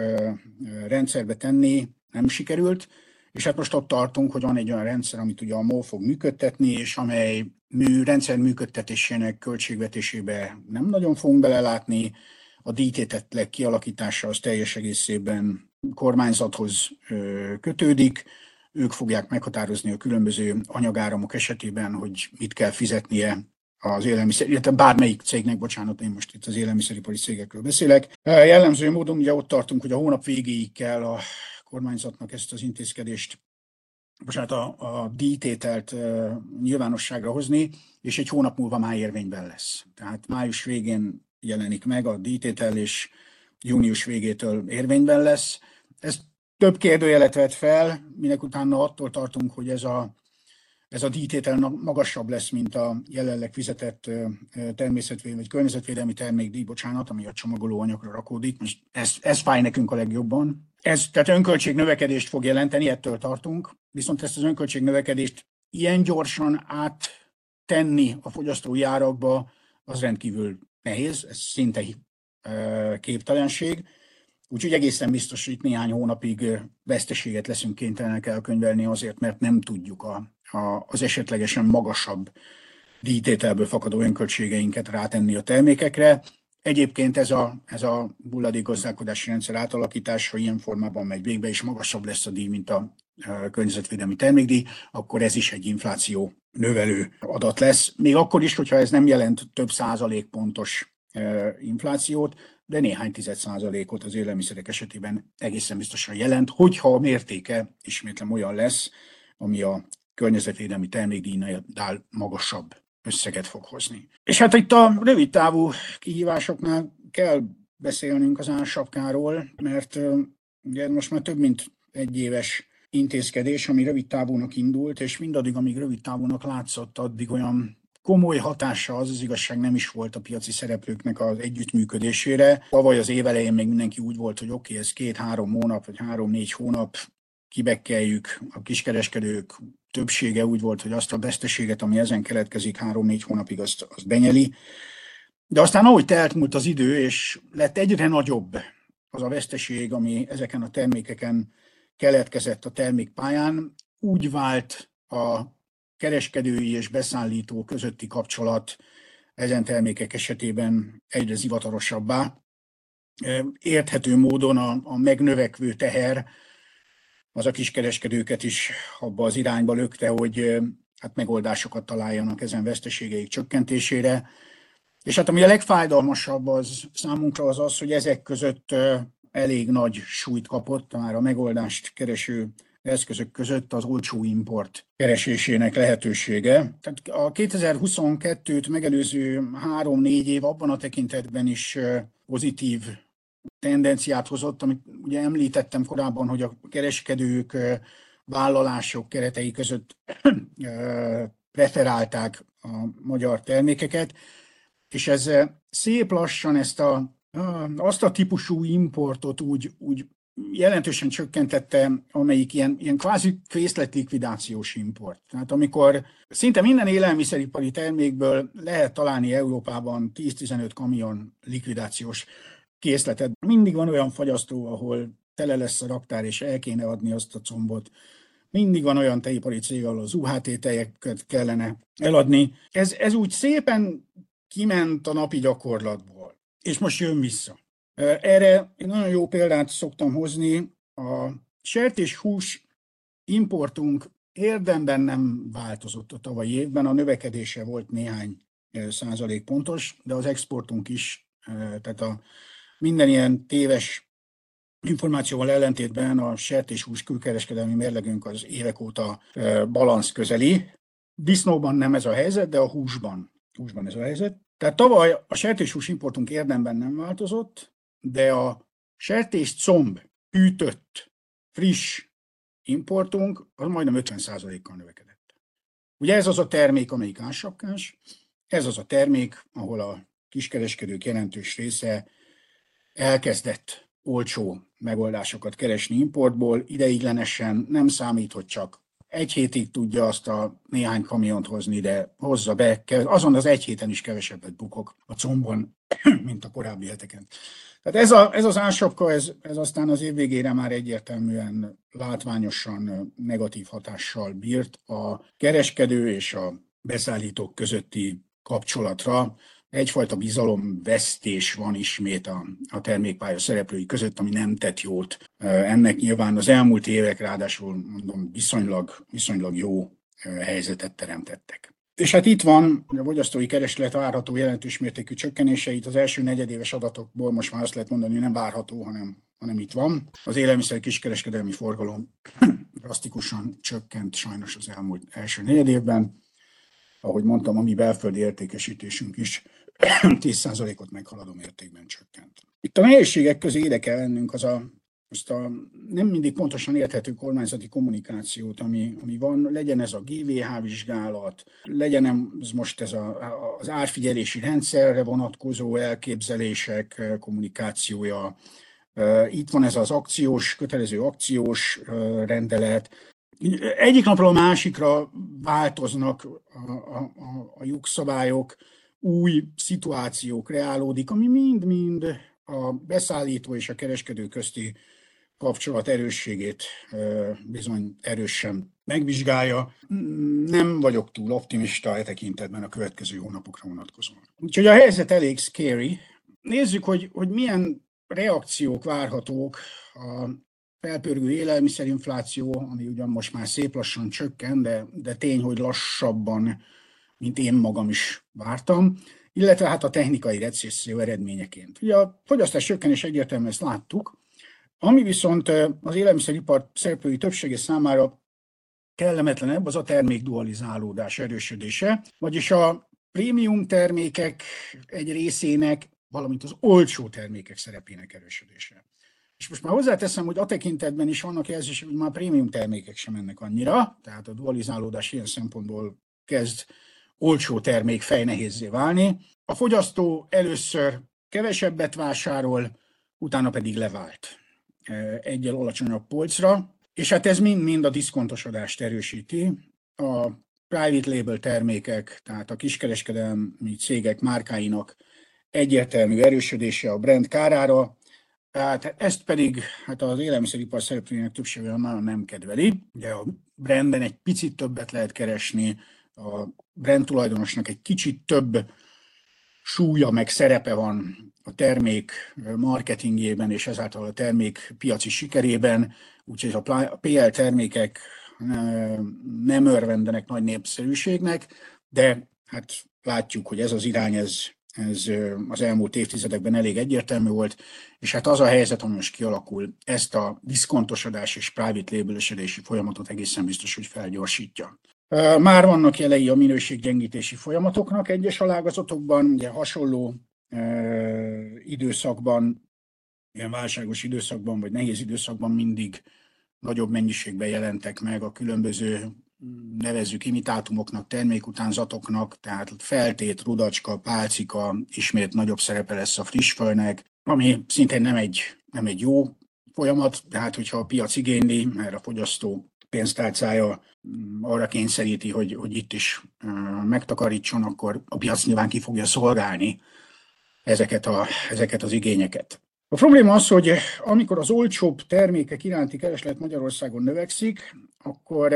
rendszerbe tenni, nem sikerült, és hát most ott tartunk, hogy van egy olyan rendszer, amit ugye a MOL fog működtetni, és amely mű, rendszer működtetésének költségvetésébe nem nagyon fogunk belelátni, a díjtétetlek kialakítása az teljes egészében kormányzathoz kötődik, ők fogják meghatározni a különböző anyagáramok esetében, hogy mit kell fizetnie az élelmiszer, illetve bármelyik cégnek, bocsánat, én most itt az élelmiszeripari cégekről beszélek. Jellemző módon ugye ott tartunk, hogy a hónap végéig kell a kormányzatnak ezt az intézkedést, bocsánat, a, a díjtételt nyilvánosságra hozni, és egy hónap múlva már érvényben lesz. Tehát május végén jelenik meg a díjtétel, és június végétől érvényben lesz. Ez több kérdőjelet vet fel, minek utána attól tartunk, hogy ez a ez a díjtétel magasabb lesz, mint a jelenleg fizetett természetvédelmi vagy környezetvédelmi termékdíj, bocsánat, ami a csomagoló anyagra rakódik. Most ez, ez fáj nekünk a legjobban. Ez tehát önköltség növekedést fog jelenteni, ettől tartunk, viszont ezt az önköltség növekedést ilyen gyorsan áttenni a fogyasztói árakba, az rendkívül nehéz, ez szinte képtelenség. Úgyhogy egészen biztos, hogy itt néhány hónapig veszteséget leszünk kénytelenek elkönyvelni azért, mert nem tudjuk a, az esetlegesen magasabb díjtételből fakadó önköltségeinket rátenni a termékekre. Egyébként ez a, ez a hulladékgazdálkodási rendszer átalakítása ilyen formában megy végbe, és magasabb lesz a díj, mint a környezetvédelmi termékdíj, akkor ez is egy infláció növelő adat lesz. Még akkor is, hogyha ez nem jelent több százalék pontos inflációt, de néhány tized százalékot az élelmiszerek esetében egészen biztosan jelent, hogyha a mértéke ismétlem olyan lesz, ami a környezetvédelmi termékdíjnál magasabb összeget fog hozni. És hát itt a rövid távú kihívásoknál kell beszélnünk az ársapkáról, mert ugye most már több mint egy éves intézkedés, ami rövid távúnak indult, és mindaddig, amíg rövid távúnak látszott, addig olyan komoly hatása az az igazság nem is volt a piaci szereplőknek az együttműködésére. Tavaly az év elején még mindenki úgy volt, hogy oké, okay, ez két-három hónap, vagy három-négy hónap, kibekkeljük, a kiskereskedők többsége úgy volt, hogy azt a veszteséget, ami ezen keletkezik három-négy hónapig, azt, azt benyeli. De aztán ahogy telt múlt az idő, és lett egyre nagyobb az a veszteség, ami ezeken a termékeken keletkezett a termékpályán, úgy vált a kereskedői és beszállító közötti kapcsolat ezen termékek esetében egyre zivatorosabbá. Érthető módon a, a megnövekvő teher az a kiskereskedőket is abba az irányba lökte, hogy hát megoldásokat találjanak ezen veszteségeik csökkentésére. És hát ami a legfájdalmasabb az számunkra az az, hogy ezek között elég nagy súlyt kapott már a megoldást kereső eszközök között az olcsó import keresésének lehetősége. Tehát a 2022-t megelőző három-négy év abban a tekintetben is pozitív tendenciát hozott, amit ugye említettem korábban, hogy a kereskedők vállalások keretei között preferálták a magyar termékeket, és ez szép lassan ezt a, azt a típusú importot úgy, úgy jelentősen csökkentette, amelyik ilyen, ilyen kvázi fészletlikvidációs import. Tehát amikor szinte minden élelmiszeripari termékből lehet találni Európában 10-15 kamion likvidációs készletet. Mindig van olyan fagyasztó, ahol tele lesz a raktár, és el kéne adni azt a combot. Mindig van olyan teipari cég, ahol az UHT tejeket kellene eladni. Ez, ez úgy szépen kiment a napi gyakorlatból, és most jön vissza. Erre egy nagyon jó példát szoktam hozni. A sertéshús importunk érdemben nem változott a tavalyi évben, a növekedése volt néhány százalék pontos, de az exportunk is, tehát a minden ilyen téves információval ellentétben a sertéshús külkereskedelmi mérlegünk az évek óta balansz közeli. Disznóban nem ez a helyzet, de a húsban, húsban ez a helyzet. Tehát tavaly a sertéshús importunk érdemben nem változott, de a sertés comb hűtött, friss importunk az majdnem 50%-kal növekedett. Ugye ez az a termék, amelyik ássapkás, ez az a termék, ahol a kiskereskedők jelentős része elkezdett olcsó megoldásokat keresni importból, ideiglenesen nem számít, hogy csak egy hétig tudja azt a néhány kamiont hozni, de hozza be, azon az egy héten is kevesebbet bukok a combon, mint a korábbi heteken. Tehát ez, a, ez az ásapka, ez, ez aztán az év végére már egyértelműen látványosan negatív hatással bírt a kereskedő és a beszállítók közötti kapcsolatra, egyfajta bizalomvesztés van ismét a, a termékpálya szereplői között, ami nem tett jót. Ennek nyilván az elmúlt évek ráadásul mondom, viszonylag, viszonylag jó helyzetet teremtettek. És hát itt van a fogyasztói kereslet várható jelentős mértékű csökkenése. Itt az első negyedéves adatokból most már azt lehet mondani, hogy nem várható, hanem, hanem itt van. Az élelmiszer kiskereskedelmi forgalom drasztikusan csökkent sajnos az elmúlt első negyedévben. Ahogy mondtam, a mi belföldi értékesítésünk is 10%-ot meghaladó mértékben csökkent. Itt a nehézségek közé ide kell lennünk az a, azt a nem mindig pontosan érthető kormányzati kommunikációt, ami, ami van, legyen ez a GVH vizsgálat, legyen ez most ez a, az árfigyelési rendszerre vonatkozó elképzelések kommunikációja, itt van ez az akciós, kötelező akciós rendelet, egyik napról a másikra változnak a, a, a, a jogszabályok, új szituációk reálódik, ami mind-mind a beszállító és a kereskedő közti kapcsolat erősségét bizony erősen megvizsgálja. Nem vagyok túl optimista e tekintetben a következő hónapokra vonatkozóan. Úgyhogy a helyzet elég scary. Nézzük, hogy, hogy milyen reakciók várhatók a felpörgő élelmiszerinfláció, ami ugyan most már szép lassan csökken, de, de tény, hogy lassabban, mint én magam is vártam, illetve hát a technikai recesszió eredményeként. Ugye a fogyasztás csökkenés egyértelműen ezt láttuk, ami viszont az élelmiszeripar szereplői többsége számára kellemetlenebb, az a termék dualizálódás erősödése, vagyis a prémium termékek egy részének, valamint az olcsó termékek szerepének erősödése. És most már hozzáteszem, hogy a tekintetben is vannak jelzések, hogy már prémium termékek sem mennek annyira, tehát a dualizálódás ilyen szempontból kezd olcsó termék fejnehézzé válni. A fogyasztó először kevesebbet vásárol, utána pedig levált egyel alacsonyabb polcra, és hát ez mind-mind a diszkontosodást erősíti. A private label termékek, tehát a kiskereskedelmi cégek márkáinak egyértelmű erősödése a brand kárára, tehát ezt pedig hát az élelmiszeripar szereplőinek többsége nagyon nem kedveli. Ugye a brandben egy picit többet lehet keresni, a brand tulajdonosnak egy kicsit több súlya meg szerepe van a termék marketingjében és ezáltal a termék piaci sikerében, úgyhogy a PL termékek nem örvendenek nagy népszerűségnek, de hát látjuk, hogy ez az irány, ez ez az elmúlt évtizedekben elég egyértelmű volt, és hát az a helyzet, ami most kialakul, ezt a diszkontosodás és private labelösödési folyamatot egészen biztos, hogy felgyorsítja. Már vannak jelei a minőséggyengítési folyamatoknak egyes alágazatokban, ugye hasonló időszakban, ilyen válságos időszakban, vagy nehéz időszakban mindig nagyobb mennyiségben jelentek meg a különböző nevezzük imitátumoknak, termékutánzatoknak, tehát feltét, rudacska, pálcika, ismét nagyobb szerepe lesz a friss fölnek, ami szintén nem egy, nem egy jó folyamat, de hát hogyha a piac igényli, mert a fogyasztó pénztárcája arra kényszeríti, hogy, hogy itt is megtakarítson, akkor a piac nyilván ki fogja szolgálni ezeket, a, ezeket az igényeket. A probléma az, hogy amikor az olcsóbb termékek iránti kereslet Magyarországon növekszik, akkor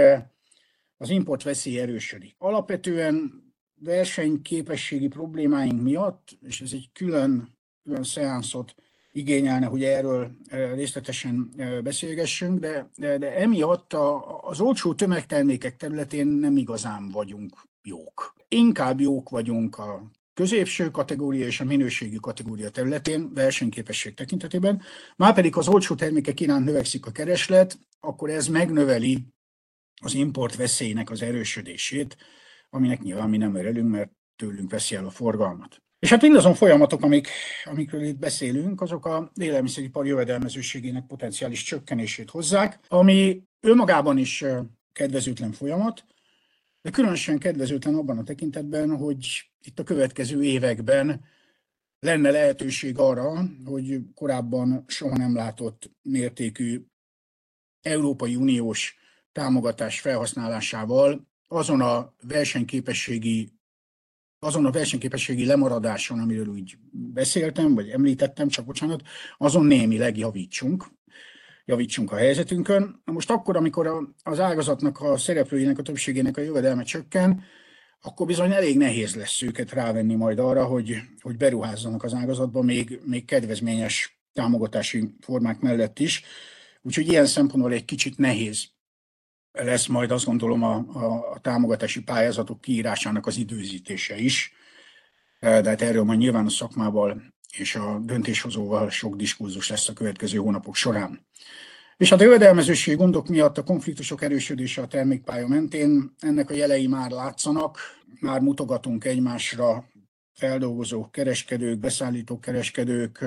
az import veszély erősödik. Alapvetően versenyképességi problémáink miatt, és ez egy külön, külön szeánszot igényelne, hogy erről részletesen beszélgessünk, de, de, de emiatt a, az olcsó tömegtermékek területén nem igazán vagyunk jók. Inkább jók vagyunk a középső kategória és a minőségi kategória területén versenyképesség tekintetében. Márpedig az olcsó termékek iránt növekszik a kereslet, akkor ez megnöveli az import veszélynek az erősödését, aminek nyilván mi nem örülünk, mert tőlünk veszi el a forgalmat. És hát mindazon folyamatok, amik, amikről itt beszélünk, azok a élelmiszeripar jövedelmezőségének potenciális csökkenését hozzák, ami önmagában is kedvezőtlen folyamat, de különösen kedvezőtlen abban a tekintetben, hogy itt a következő években lenne lehetőség arra, hogy korábban soha nem látott mértékű Európai Uniós támogatás felhasználásával azon a versenyképességi azon a versenyképességi lemaradáson, amiről úgy beszéltem, vagy említettem, csak bocsánat, azon némileg javítsunk, javítsunk a helyzetünkön. Na most akkor, amikor az ágazatnak, a szereplőinek, a többségének a jövedelme csökken, akkor bizony elég nehéz lesz őket rávenni majd arra, hogy, hogy beruházzanak az ágazatba, még, még kedvezményes támogatási formák mellett is. Úgyhogy ilyen szempontból egy kicsit nehéz lesz majd azt gondolom a, a, a támogatási pályázatok kiírásának az időzítése is. De hát erről majd nyilván a szakmával és a döntéshozóval sok diskurzus lesz a következő hónapok során. És a jövedelmezőség gondok miatt a konfliktusok erősödése a termékpálya mentén, ennek a jelei már látszanak, már mutogatunk egymásra feldolgozók, kereskedők, beszállítók, kereskedők,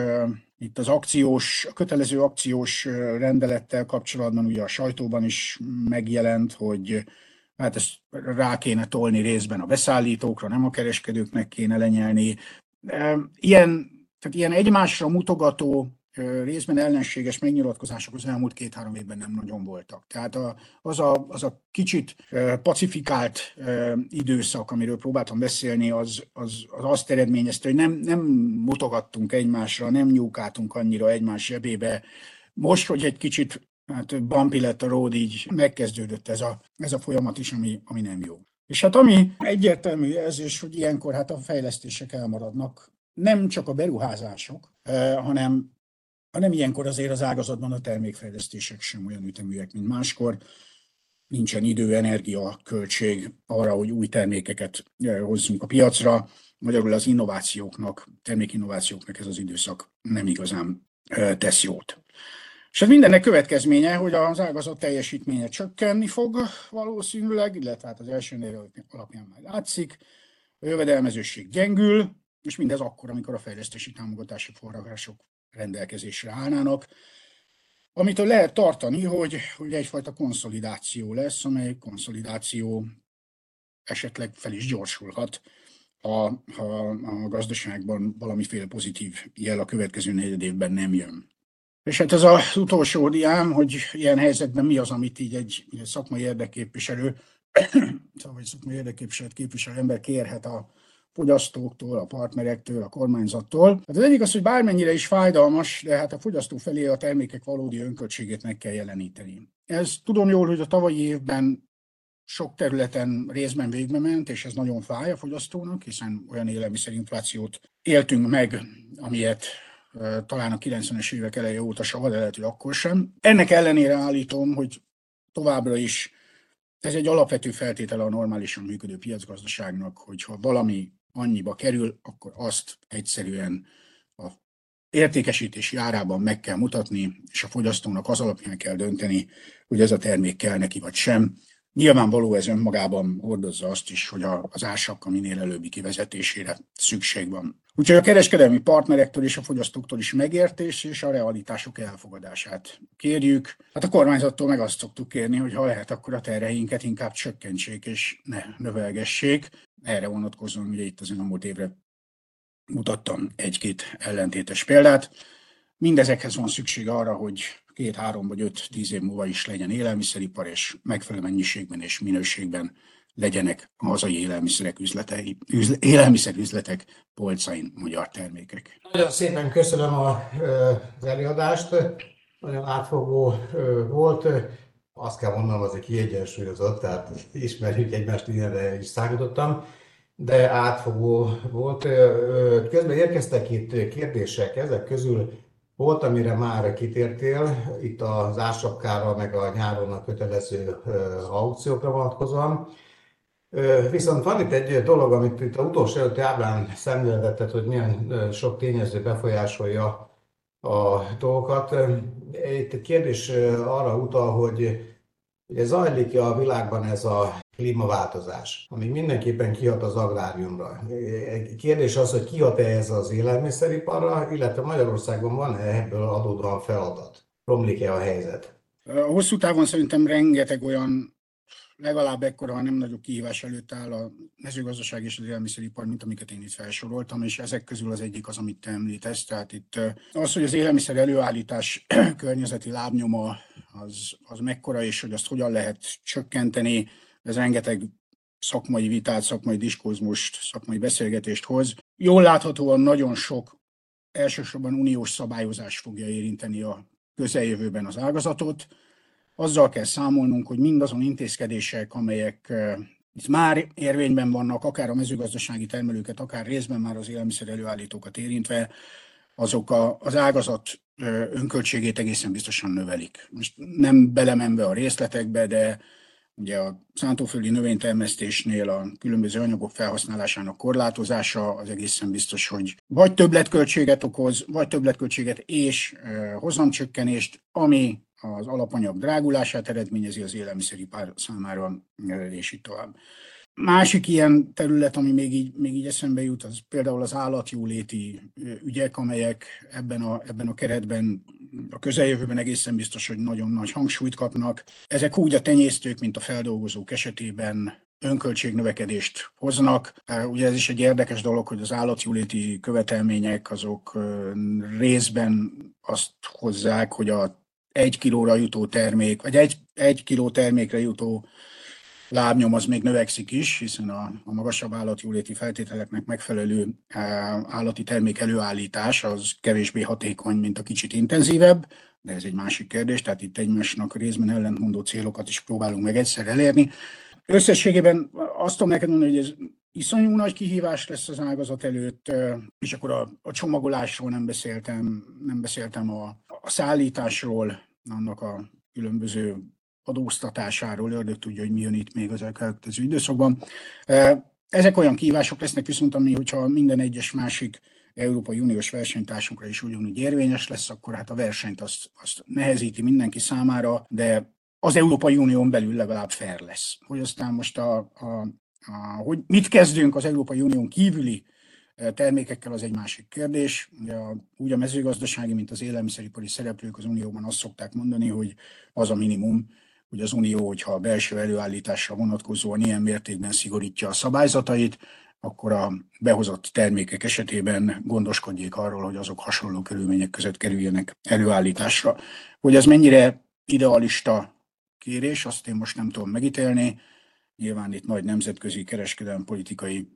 itt az akciós, a kötelező akciós rendelettel kapcsolatban ugye a sajtóban is megjelent, hogy hát ezt rá kéne tolni részben a beszállítókra, nem a kereskedőknek kéne lenyelni. Ilyen, tehát ilyen egymásra mutogató részben ellenséges megnyilatkozások az elmúlt két-három évben nem nagyon voltak. Tehát a, az, a, az a kicsit pacifikált időszak, amiről próbáltam beszélni, az, az, az azt eredményezte, hogy nem, nem mutogattunk egymásra, nem nyúkáltunk annyira egymás zsebébe. Most, hogy egy kicsit hát bumpy lett a ród, így megkezdődött ez a, ez a folyamat is, ami, ami nem jó. És hát ami egyértelmű jelzés, hogy ilyenkor hát a fejlesztések elmaradnak, nem csak a beruházások, hanem hanem ilyenkor azért az ágazatban a termékfejlesztések sem olyan üteműek, mint máskor. Nincsen idő, energia, költség arra, hogy új termékeket hozzunk a piacra. Magyarul az innovációknak, termékinnovációknak ez az időszak nem igazán tesz jót. És ez mindennek következménye, hogy az ágazat teljesítménye csökkenni fog valószínűleg, illetve hát az első név alapján már látszik, a jövedelmezőség gyengül, és mindez akkor, amikor a fejlesztési támogatási források rendelkezésre állnának, amitől lehet tartani, hogy, hogy egyfajta konszolidáció lesz, amely konszolidáció esetleg fel is gyorsulhat, ha, ha a gazdaságban valamiféle pozitív jel a következő negyed évben nem jön. És hát ez az utolsó diám, hogy ilyen helyzetben mi az, amit így egy, szakmai érdekképviselő, egy szakmai érdekképviselőt képviselő ember kérhet a, fogyasztóktól, a partnerektől, a kormányzattól. Hát az egyik az, hogy bármennyire is fájdalmas, de hát a fogyasztó felé a termékek valódi önköltségét meg kell jeleníteni. Ez tudom jól, hogy a tavalyi évben sok területen részben végbe ment, és ez nagyon fáj a fogyasztónak, hiszen olyan élelmiszerinflációt éltünk meg, amilyet talán a 90-es évek eleje óta soha, de lehet, hogy akkor sem. Ennek ellenére állítom, hogy továbbra is ez egy alapvető feltétele a normálisan működő piacgazdaságnak, hogyha valami annyiba kerül, akkor azt egyszerűen a értékesítési árában meg kell mutatni, és a fogyasztónak az alapján kell dönteni, hogy ez a termék kell neki vagy sem. Nyilvánvaló ez önmagában hordozza azt is, hogy az ársapka minél előbbi kivezetésére szükség van. Úgyhogy a kereskedelmi partnerektől és a fogyasztóktól is megértés és a realitások elfogadását kérjük. Hát a kormányzattól meg azt szoktuk kérni, hogy ha lehet, akkor a terheinket inkább csökkentsék és ne növelgessék. Erre vonatkozóan ugye itt az elmúlt évre mutattam egy-két ellentétes példát. Mindezekhez van szükség arra, hogy két, három vagy öt, tíz év múlva is legyen élelmiszeripar, és megfelelő mennyiségben és minőségben legyenek a hazai élelmiszerek üzletei, üzle, élelmiszerüzletek polcain magyar termékek. Nagyon szépen köszönöm az előadást, nagyon átfogó volt. Azt kell mondanom, az egy kiegyensúlyozott, tehát ismerjük egymást, ilyenre is számítottam, de átfogó volt. Közben érkeztek itt kérdések, ezek közül volt, amire már kitértél, itt az ásapkára, meg a nyáron a kötelező aukciókra vonatkozóan. Viszont van itt egy dolog, amit itt a utolsó előtti ábrán szemléltetett, hogy milyen sok tényező befolyásolja a dolgokat. Itt egy kérdés arra utal, hogy ugye zajlik a világban ez a klímaváltozás, ami mindenképpen kihat az agráriumra. Kérdés az, hogy kihat-e ez az élelmiszeriparra, illetve Magyarországon van-e ebből adódóan feladat? Romlik-e a helyzet? Hosszú távon szerintem rengeteg olyan legalább ekkora, ha nem nagyobb kihívás előtt áll a mezőgazdaság és az élelmiszeripar, mint amiket én itt felsoroltam, és ezek közül az egyik az, amit te említesz. Tehát itt az, hogy az élelmiszer előállítás környezeti lábnyoma az, az mekkora, és hogy azt hogyan lehet csökkenteni, ez rengeteg szakmai vitát, szakmai diskurzmust, szakmai beszélgetést hoz. Jól láthatóan nagyon sok elsősorban uniós szabályozás fogja érinteni a közeljövőben az ágazatot. Azzal kell számolnunk, hogy mindazon intézkedések, amelyek itt már érvényben vannak, akár a mezőgazdasági termelőket, akár részben már az élelmiszer előállítókat érintve, azok a, az ágazat önköltségét egészen biztosan növelik. Most nem belemenve a részletekbe, de Ugye a szántóföldi növénytermesztésnél a különböző anyagok felhasználásának korlátozása az egészen biztos, hogy vagy többletköltséget okoz, vagy többletköltséget és hozamcsökkenést, ami az alapanyag drágulását eredményezi az élelmiszeripár számára, és így tovább. Másik ilyen terület, ami még így, még így eszembe jut, az például az állatjóléti ügyek, amelyek ebben a, ebben a keretben a közeljövőben egészen biztos, hogy nagyon nagy hangsúlyt kapnak. Ezek úgy a tenyésztők, mint a feldolgozók esetében önköltségnövekedést hoznak. Ugye ez is egy érdekes dolog, hogy az állatjóléti követelmények azok részben azt hozzák, hogy a egy kilóra jutó termék, vagy egy, egy kiló termékre jutó lábnyom az még növekszik is, hiszen a, a magasabb állatjóléti feltételeknek megfelelő e, állati termék előállítás az kevésbé hatékony, mint a kicsit intenzívebb, de ez egy másik kérdés, tehát itt egymásnak részben ellentmondó célokat is próbálunk meg egyszer elérni. Összességében azt tudom neked mondani, hogy ez iszonyú nagy kihívás lesz az ágazat előtt, e, és akkor a, a csomagolásról nem beszéltem, nem beszéltem a, a szállításról, annak a különböző adóztatásáról, ördög tudja, hogy mi jön itt még az elkövetkező időszakban. Ezek olyan kívások lesznek viszont, ami, hogyha minden egyes másik Európai Uniós versenytársunkra is ugyanúgy érvényes lesz, akkor hát a versenyt azt, azt nehezíti mindenki számára, de az Európai Unión belül legalább fair lesz. Hogy aztán most a, a, a, hogy mit kezdünk az Európai Unión kívüli termékekkel, az egy másik kérdés. Ugye a, úgy a mezőgazdasági, mint az élelmiszeripari szereplők az Unióban azt szokták mondani, hogy az a minimum, hogy az Unió, hogyha a belső előállításra vonatkozóan ilyen mértékben szigorítja a szabályzatait, akkor a behozott termékek esetében gondoskodjék arról, hogy azok hasonló körülmények között kerüljenek előállításra. Hogy ez mennyire idealista kérés, azt én most nem tudom megítélni. Nyilván itt nagy nemzetközi kereskedelmi politikai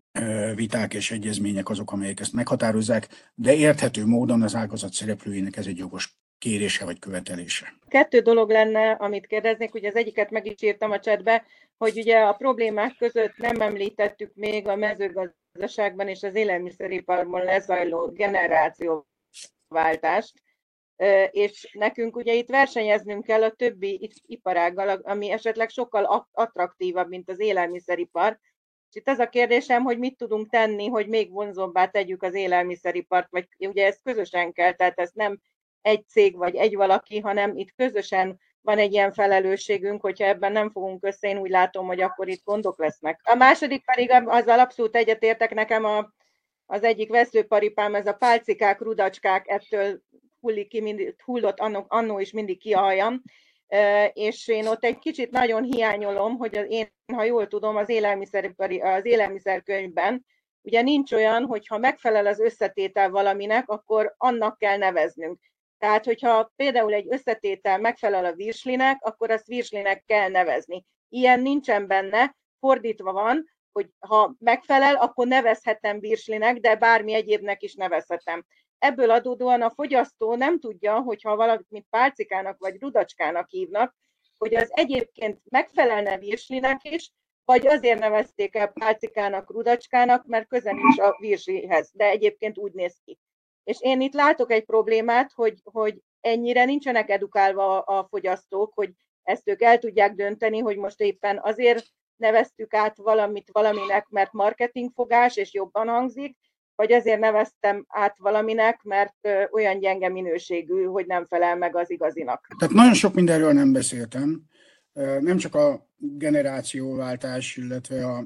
viták és egyezmények azok, amelyek ezt meghatározzák, de érthető módon az ágazat szereplőinek ez egy jogos kérése vagy követelése. Kettő dolog lenne, amit kérdeznék, ugye az egyiket meg is írtam a csetbe, hogy ugye a problémák között nem említettük még a mezőgazdaságban és az élelmiszeriparban lezajló generációváltást, és nekünk ugye itt versenyeznünk kell a többi iparággal, ami esetleg sokkal attraktívabb, mint az élelmiszeripar, és itt az a kérdésem, hogy mit tudunk tenni, hogy még vonzóbbá tegyük az élelmiszeripart, vagy ugye ezt közösen kell, tehát ezt nem egy cég vagy egy valaki, hanem itt közösen van egy ilyen felelősségünk, hogyha ebben nem fogunk össze, én úgy látom, hogy akkor itt gondok lesznek. A második pedig azzal abszolút egyetértek nekem a, az egyik veszőparipám, ez a pálcikák, rudacskák, ettől hullik ki, mindig, hullott annó, annó is mindig ki a hajam, és én ott egy kicsit nagyon hiányolom, hogy az én, ha jól tudom, az, élelmiszer, az élelmiszerkönyvben ugye nincs olyan, hogy ha megfelel az összetétel valaminek, akkor annak kell neveznünk. Tehát, hogyha például egy összetétel megfelel a virslinek, akkor azt virslinek kell nevezni. Ilyen nincsen benne, fordítva van, hogy ha megfelel, akkor nevezhetem virslinek, de bármi egyébnek is nevezhetem. Ebből adódóan a fogyasztó nem tudja, hogyha valamit pálcikának vagy rudacskának hívnak, hogy az egyébként megfelelne virslinek is, vagy azért nevezték el pálcikának, rudacskának, mert köze nincs a virslihez, de egyébként úgy néz ki. És én itt látok egy problémát, hogy, hogy ennyire nincsenek edukálva a fogyasztók, hogy ezt ők el tudják dönteni, hogy most éppen azért neveztük át valamit valaminek, mert marketingfogás és jobban hangzik, vagy azért neveztem át valaminek, mert olyan gyenge minőségű, hogy nem felel meg az igazinak. Tehát nagyon sok mindenről nem beszéltem. Nem csak a generációváltás, illetve a,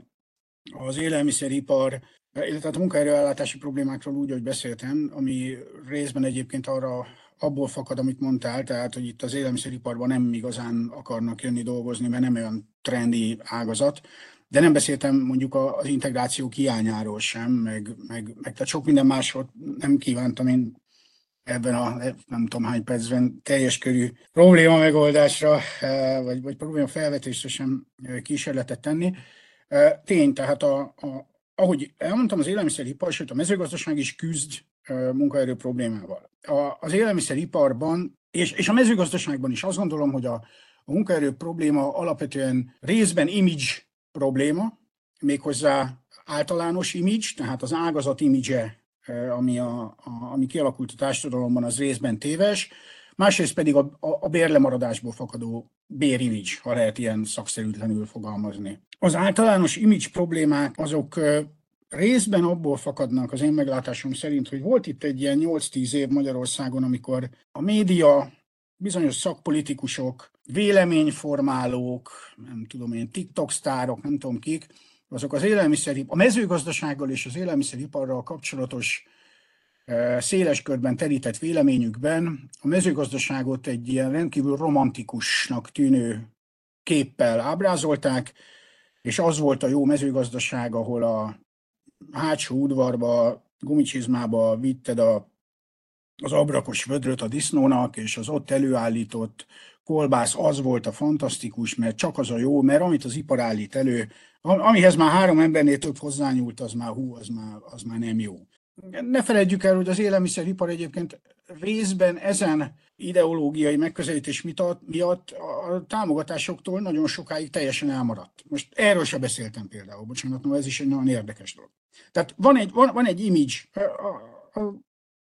az élelmiszeripar illetve a munkaerőellátási problémákról úgy, hogy beszéltem, ami részben egyébként arra abból fakad, amit mondtál, tehát, hogy itt az élelmiszeriparban nem igazán akarnak jönni dolgozni, mert nem olyan trendi ágazat, de nem beszéltem mondjuk az integráció hiányáról sem, meg, meg, meg tehát sok minden másról nem kívántam én ebben a nem tudom hány percben teljes körű probléma megoldásra, vagy, vagy probléma felvetésre sem kísérletet tenni. Tény, tehát a, a, ahogy elmondtam, az élelmiszeripar, sőt a mezőgazdaság is küzd munkaerő problémával. A, az élelmiszeriparban és, és a mezőgazdaságban is azt gondolom, hogy a, a munkaerő probléma alapvetően részben image probléma, méghozzá általános image, tehát az ágazat image, ami, a, a, ami kialakult a társadalomban, az részben téves, másrészt pedig a, a, a bérlemaradásból fakadó bérimage, ha lehet ilyen szakszerűtlenül fogalmazni. Az általános image problémák azok részben abból fakadnak az én meglátásom szerint, hogy volt itt egy ilyen 8-10 év Magyarországon, amikor a média, bizonyos szakpolitikusok, véleményformálók, nem tudom én, TikTok sztárok, nem tudom kik, azok az élelmiszerip, a mezőgazdasággal és az élelmiszeriparral kapcsolatos széles körben terített véleményükben a mezőgazdaságot egy ilyen rendkívül romantikusnak tűnő képpel ábrázolták, és az volt a jó mezőgazdaság, ahol a hátsó udvarba, gumicsizmába vitted a, az abrakos vödröt a disznónak, és az ott előállított kolbász az volt a fantasztikus, mert csak az a jó, mert amit az ipar állít elő, amihez már három embernél több hozzányúlt, az már hú, az már, az már nem jó. Ne felejtjük el, hogy az élelmiszeripar egyébként részben ezen ideológiai megközelítés miatt a támogatásoktól nagyon sokáig teljesen elmaradt. Most erről sem beszéltem például, bocsánat, no, ez is egy nagyon érdekes dolog. Tehát van egy, van, van egy image, a, a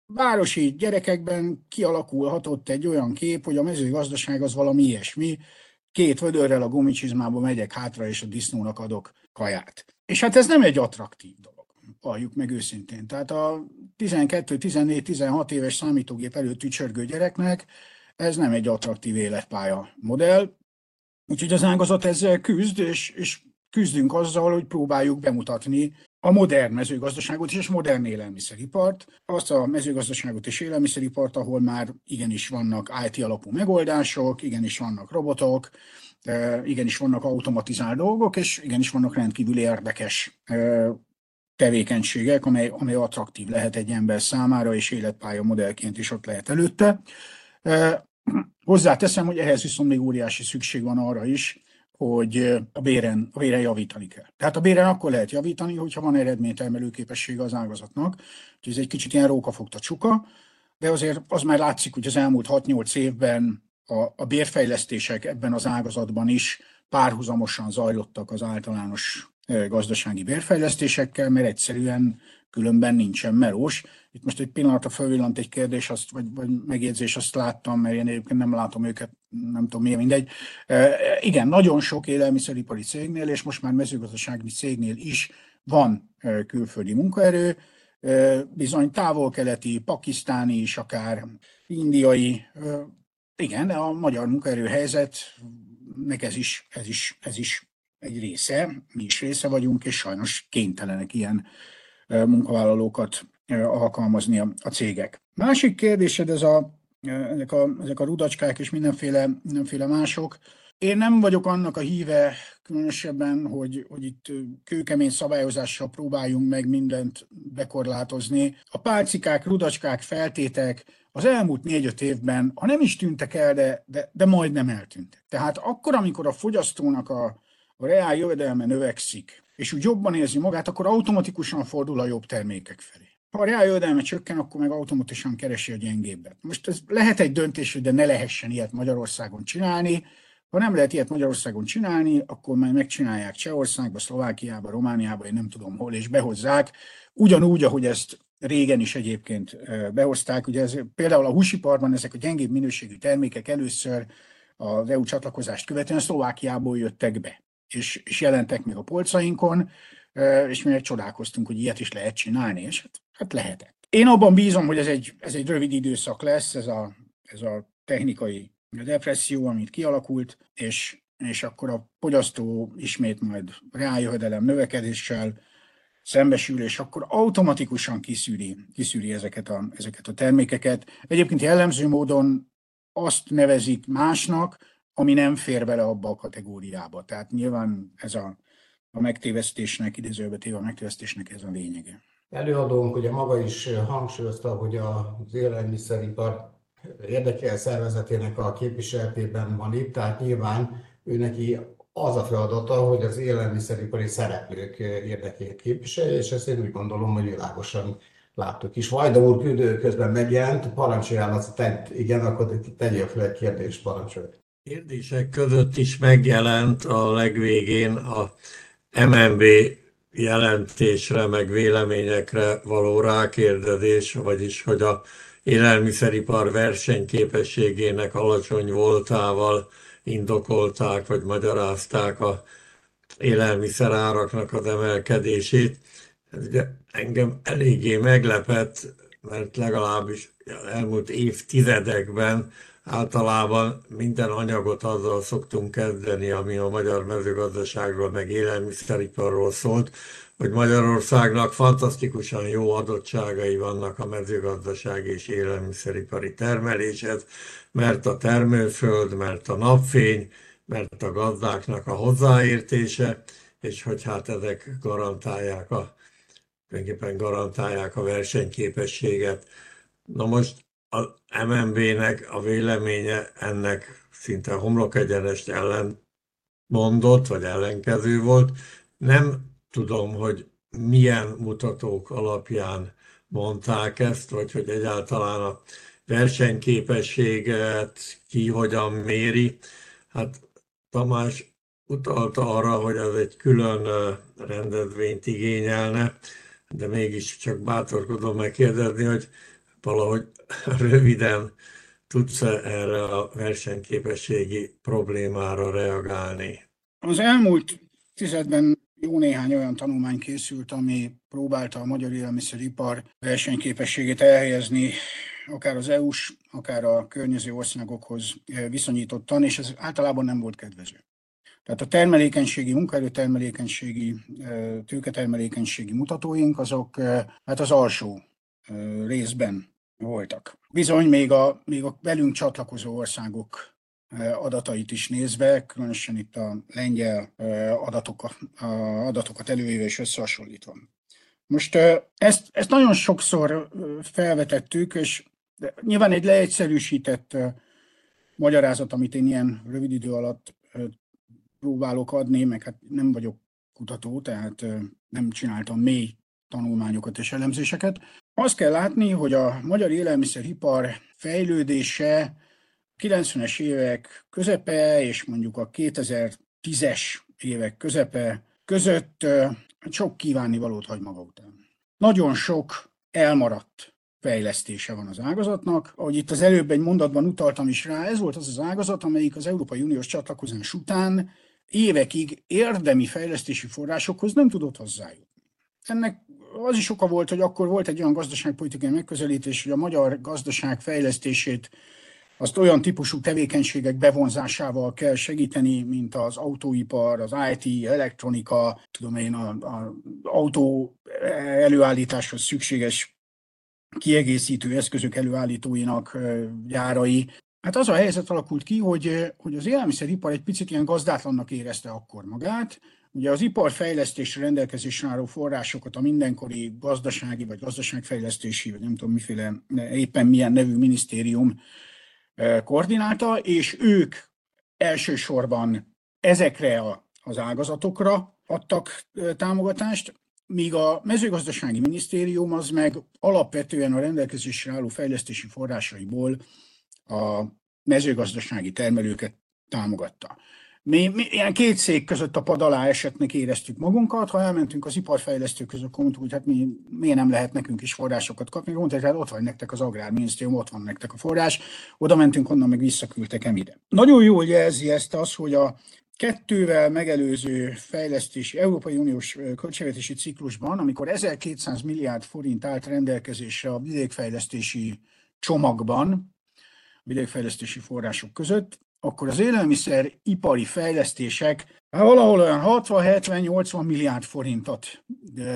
városi gyerekekben kialakulhatott egy olyan kép, hogy a mezőgazdaság az valami ilyesmi, két vödörrel a gumicsizmába megyek hátra, és a disznónak adok kaját. És hát ez nem egy attraktív dolog valljuk meg őszintén. Tehát a 12, 14, 16 éves számítógép előtt tücsörgő gyereknek ez nem egy attraktív életpálya modell. Úgyhogy az ágazat ezzel küzd, és, és küzdünk azzal, hogy próbáljuk bemutatni a modern mezőgazdaságot és modern élelmiszeripart, azt a mezőgazdaságot és élelmiszeripart, ahol már igenis vannak IT alapú megoldások, igenis vannak robotok, eh, igenis vannak automatizált dolgok, és igenis vannak rendkívül érdekes eh, tevékenységek, amely, amely attraktív lehet egy ember számára, és életpálya modellként is ott lehet előtte. Hozzáteszem, hogy ehhez viszont még óriási szükség van arra is, hogy a béren, a béren javítani kell. Tehát a béren akkor lehet javítani, hogyha van eredménytermelő képessége az ágazatnak. Úgyhogy ez egy kicsit ilyen rókafogta csuka, de azért az már látszik, hogy az elmúlt 6-8 évben a, a bérfejlesztések ebben az ágazatban is párhuzamosan zajlottak az általános gazdasági bérfejlesztésekkel, mert egyszerűen különben nincsen melós. Itt most egy pillanatra felvillant egy kérdés, azt, vagy, vagy megjegyzés, azt láttam, mert én egyébként nem látom őket, nem tudom miért, mindegy. E, igen, nagyon sok élelmiszeripari cégnél, és most már mezőgazdasági cégnél is van külföldi munkaerő, bizony távol-keleti, pakisztáni is akár, indiai, igen, de a magyar munkaerő helyzetnek ez is, ez is, ez is egy része, mi is része vagyunk, és sajnos kénytelenek ilyen munkavállalókat alkalmazni a, cégek. Másik kérdésed, ez a, ezek, a, ezek a rudacskák és mindenféle, mindenféle mások. Én nem vagyok annak a híve különösebben, hogy, hogy itt kőkemény szabályozással próbáljunk meg mindent bekorlátozni. A pálcikák, rudacskák, feltétek az elmúlt négy-öt évben, ha nem is tűntek el, de, de, de majdnem eltűntek. Tehát akkor, amikor a fogyasztónak a, a reál jövedelme növekszik, és úgy jobban érzi magát, akkor automatikusan fordul a jobb termékek felé. Ha a reál jövedelme csökken, akkor meg automatikusan keresi a gyengébbet. Most ez lehet egy döntés, de ne lehessen ilyet Magyarországon csinálni. Ha nem lehet ilyet Magyarországon csinálni, akkor majd megcsinálják Csehországba, Szlovákiába, Romániába, én nem tudom hol, és behozzák. Ugyanúgy, ahogy ezt régen is egyébként behozták. Ugye ez, például a húsiparban ezek a gyengébb minőségű termékek először az EU csatlakozást követően Szlovákiából jöttek be és, és jelentek meg a polcainkon, és mi csodálkoztunk, hogy ilyet is lehet csinálni, és hát, hát lehetett. Én abban bízom, hogy ez egy, ez egy rövid időszak lesz, ez a, ez a technikai depresszió, amit kialakult, és, és akkor a fogyasztó ismét majd rájövedelem növekedéssel szembesül, és akkor automatikusan kiszűri, kiszűri ezeket, a, ezeket a termékeket. Egyébként jellemző módon azt nevezik másnak, ami nem fér bele abba a kategóriába. Tehát nyilván ez a, a megtévesztésnek, idézőbe téve a megtévesztésnek ez a lényege. Előadónk ugye maga is hangsúlyozta, hogy az élelmiszeripar érdekel szervezetének a képviseletében van itt, tehát nyilván ő neki az a feladata, hogy az élelmiszeripari szereplők érdekét képviselje, és ezt én úgy gondolom, hogy világosan láttuk is. Vajda úr küldő közben megjelent, parancsoljál, tett, igen, akkor tegyél fel egy kérdést, parancsolj. Kérdések között is megjelent a legvégén a MNB jelentésre, meg véleményekre való rákérdezés, vagyis hogy a élelmiszeripar versenyképességének alacsony voltával indokolták, vagy magyarázták a élelmiszeráraknak az emelkedését. Ez ugye engem eléggé meglepett, mert legalábbis elmúlt évtizedekben általában minden anyagot azzal szoktunk kezdeni, ami a magyar mezőgazdaságról, meg élelmiszeriparról szólt, hogy Magyarországnak fantasztikusan jó adottságai vannak a mezőgazdaság és élelmiszeripari termeléshez, mert a termőföld, mert a napfény, mert a gazdáknak a hozzáértése, és hogy hát ezek garantálják a, garantálják a versenyképességet. Na most a MNB-nek a véleménye ennek szinte homlok egyenest ellen mondott, vagy ellenkező volt. Nem tudom, hogy milyen mutatók alapján mondták ezt, vagy hogy egyáltalán a versenyképességet ki hogyan méri. Hát Tamás utalta arra, hogy ez egy külön rendezvényt igényelne, de mégis csak bátorkodom megkérdezni, hogy valahogy röviden tudsz -e erre a versenyképességi problémára reagálni? Az elmúlt tizedben jó néhány olyan tanulmány készült, ami próbálta a magyar élelmiszeripar versenyképességét elhelyezni akár az EU-s, akár a környező országokhoz viszonyítottan, és ez általában nem volt kedvező. Tehát a termelékenységi, munkaerőtermelékenységi, tőketermelékenységi mutatóink azok hát az alsó részben voltak. Bizony még a, még a velünk csatlakozó országok adatait is nézve, különösen itt a lengyel adatok, a adatokat elővéve és összehasonlítva. Most ezt, ezt nagyon sokszor felvetettük, és nyilván egy leegyszerűsített magyarázat, amit én ilyen rövid idő alatt próbálok adni, meg hát nem vagyok kutató, tehát nem csináltam mély tanulmányokat és elemzéseket. Azt kell látni, hogy a magyar élelmiszeripar fejlődése 90-es évek közepe és mondjuk a 2010-es évek közepe között sok kívánivalót hagy maga után. Nagyon sok elmaradt fejlesztése van az ágazatnak. Ahogy itt az előbb egy mondatban utaltam is rá, ez volt az az ágazat, amelyik az Európai Uniós csatlakozás után évekig érdemi fejlesztési forrásokhoz nem tudott hozzájutni. Ennek az is oka volt, hogy akkor volt egy olyan gazdaságpolitikai megközelítés, hogy a magyar gazdaság fejlesztését azt olyan típusú tevékenységek bevonzásával kell segíteni, mint az autóipar, az IT, elektronika, tudom én, az autó előállításhoz szükséges kiegészítő eszközök előállítóinak gyárai. Hát az a helyzet alakult ki, hogy, hogy az élelmiszeripar egy picit ilyen gazdátlannak érezte akkor magát, Ugye az iparfejlesztésre rendelkezésre álló forrásokat a mindenkori gazdasági vagy gazdaságfejlesztési, vagy nem tudom miféle, éppen milyen nevű minisztérium koordinálta, és ők elsősorban ezekre a, az ágazatokra adtak támogatást, míg a mezőgazdasági minisztérium az meg alapvetően a rendelkezésre álló fejlesztési forrásaiból a mezőgazdasági termelőket támogatta. Mi, mi ilyen két szék között a pad alá esetnek éreztük magunkat, ha elmentünk az iparfejlesztők között, akkor mondtuk, hogy hát mi, miért nem lehet nekünk is forrásokat kapni. Mondták, hát ott van nektek az Agrárminisztérium, ott van nektek a forrás. Oda mentünk, onnan meg visszaküldtek ide. Nagyon jól jelzi ezt az, hogy a kettővel megelőző fejlesztési, Európai Uniós költségvetési ciklusban, amikor 1200 milliárd forint állt rendelkezésre a vidékfejlesztési csomagban, vidékfejlesztési források között, akkor az élelmiszer ipari fejlesztések hát valahol olyan 60-70-80 milliárd forintot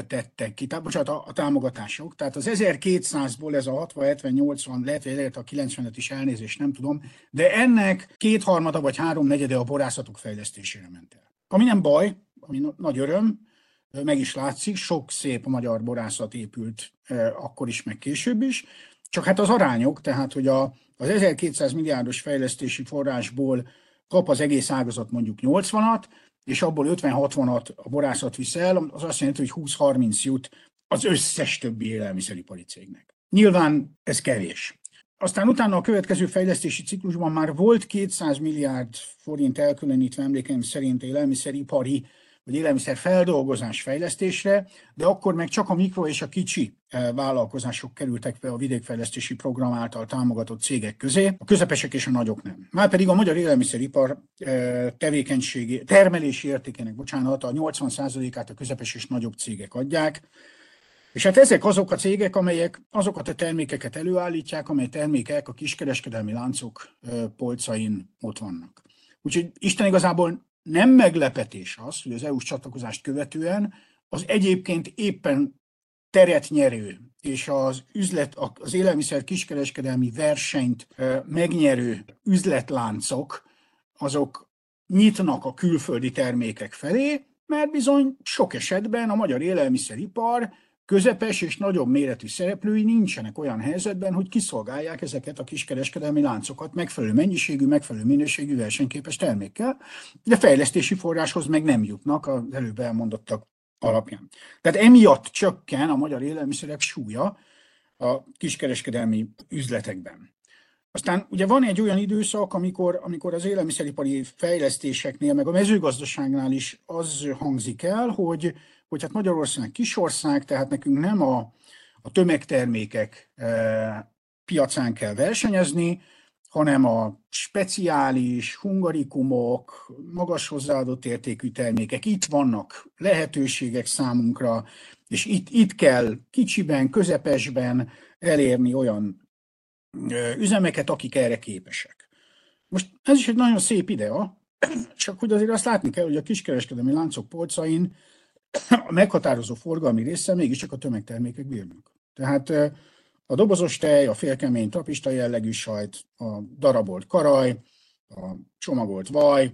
tettek ki, tehát bocsánat, a, a támogatások. Tehát az 1200-ból ez a 60, 70, 80, lehet, hogy a 90-et is elnézést, nem tudom, de ennek kétharmada vagy háromnegyede a borászatok fejlesztésére ment el. Ami nem baj, ami nagy öröm, meg is látszik, sok szép magyar borászat épült akkor is, meg később is, csak hát az arányok, tehát hogy a, az 1200 milliárdos fejlesztési forrásból kap az egész ágazat mondjuk 80-at, és abból 50-60-at a borászat visz el, az azt jelenti, hogy 20-30 jut az összes többi élelmiszeripari cégnek. Nyilván ez kevés. Aztán utána a következő fejlesztési ciklusban már volt 200 milliárd forint elkülönítve emlékeim szerint élelmiszeripari vagy élelmiszer feldolgozás fejlesztésre, de akkor meg csak a mikro és a kicsi eh, vállalkozások kerültek be a vidékfejlesztési program által támogatott cégek közé, a közepesek és a nagyok nem. Márpedig a magyar élelmiszeripar eh, tevékenységi, termelési értékének, bocsánat, a 80%-át a közepes és nagyobb cégek adják, és hát ezek azok a cégek, amelyek azokat a termékeket előállítják, amely termékek a kiskereskedelmi láncok eh, polcain ott vannak. Úgyhogy Isten igazából nem meglepetés az, hogy az EU-s csatlakozást követően az egyébként éppen teret nyerő és az üzlet, az élelmiszer kiskereskedelmi versenyt megnyerő üzletláncok, azok nyitnak a külföldi termékek felé, mert bizony sok esetben a magyar élelmiszeripar közepes és nagyobb méretű szereplői nincsenek olyan helyzetben, hogy kiszolgálják ezeket a kiskereskedelmi láncokat megfelelő mennyiségű, megfelelő minőségű versenyképes termékkel, de fejlesztési forráshoz meg nem jutnak az előbb elmondottak alapján. Tehát emiatt csökken a magyar élelmiszerek súlya a kiskereskedelmi üzletekben. Aztán ugye van egy olyan időszak, amikor, amikor az élelmiszeripari fejlesztéseknél, meg a mezőgazdaságnál is az hangzik el, hogy, hogy hát Magyarország kisország, tehát nekünk nem a, a tömegtermékek e, piacán kell versenyezni, hanem a speciális hungarikumok, magas hozzáadott értékű termékek, itt vannak lehetőségek számunkra, és itt, itt kell kicsiben, közepesben elérni olyan e, üzemeket, akik erre képesek. Most ez is egy nagyon szép idea, csak hogy azért azt látni kell, hogy a kiskereskedelmi láncok polcain a meghatározó forgalmi része mégiscsak a tömegtermékek bírnak. Tehát a dobozos tej, a félkemény tapista jellegű sajt, a darabolt karaj, a csomagolt vaj,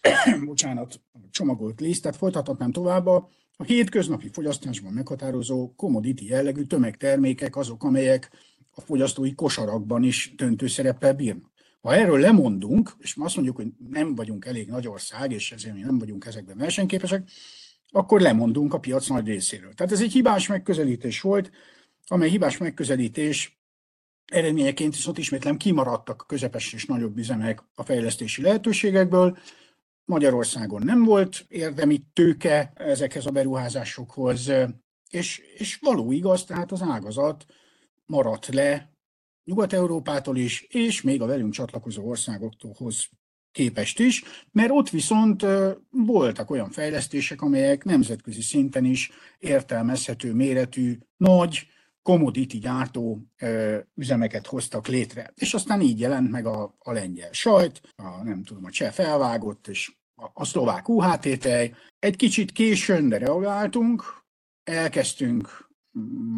bocsánat, a csomagolt liszt, tehát folytathatnám tovább, a, hétköznapi fogyasztásban meghatározó commodity jellegű tömegtermékek azok, amelyek a fogyasztói kosarakban is döntő szereppel bírnak. Ha erről lemondunk, és azt mondjuk, hogy nem vagyunk elég nagy ország, és ezért mi nem vagyunk ezekben versenyképesek, akkor lemondunk a piac nagy részéről. Tehát ez egy hibás megközelítés volt, amely hibás megközelítés eredményeként viszont ismétlem kimaradtak a közepes és nagyobb üzemek a fejlesztési lehetőségekből. Magyarországon nem volt érdemi tőke ezekhez a beruházásokhoz, és, és való igaz, tehát az ágazat maradt le Nyugat-Európától is, és még a velünk csatlakozó országoktól képest is, mert ott viszont voltak olyan fejlesztések, amelyek nemzetközi szinten is értelmezhető méretű, nagy, commodity gyártó üzemeket hoztak létre. És aztán így jelent meg a, a lengyel sajt, a, nem tudom, a cseh felvágott, és a, a szlovák UHT tej. Egy kicsit későn, de reagáltunk, elkezdtünk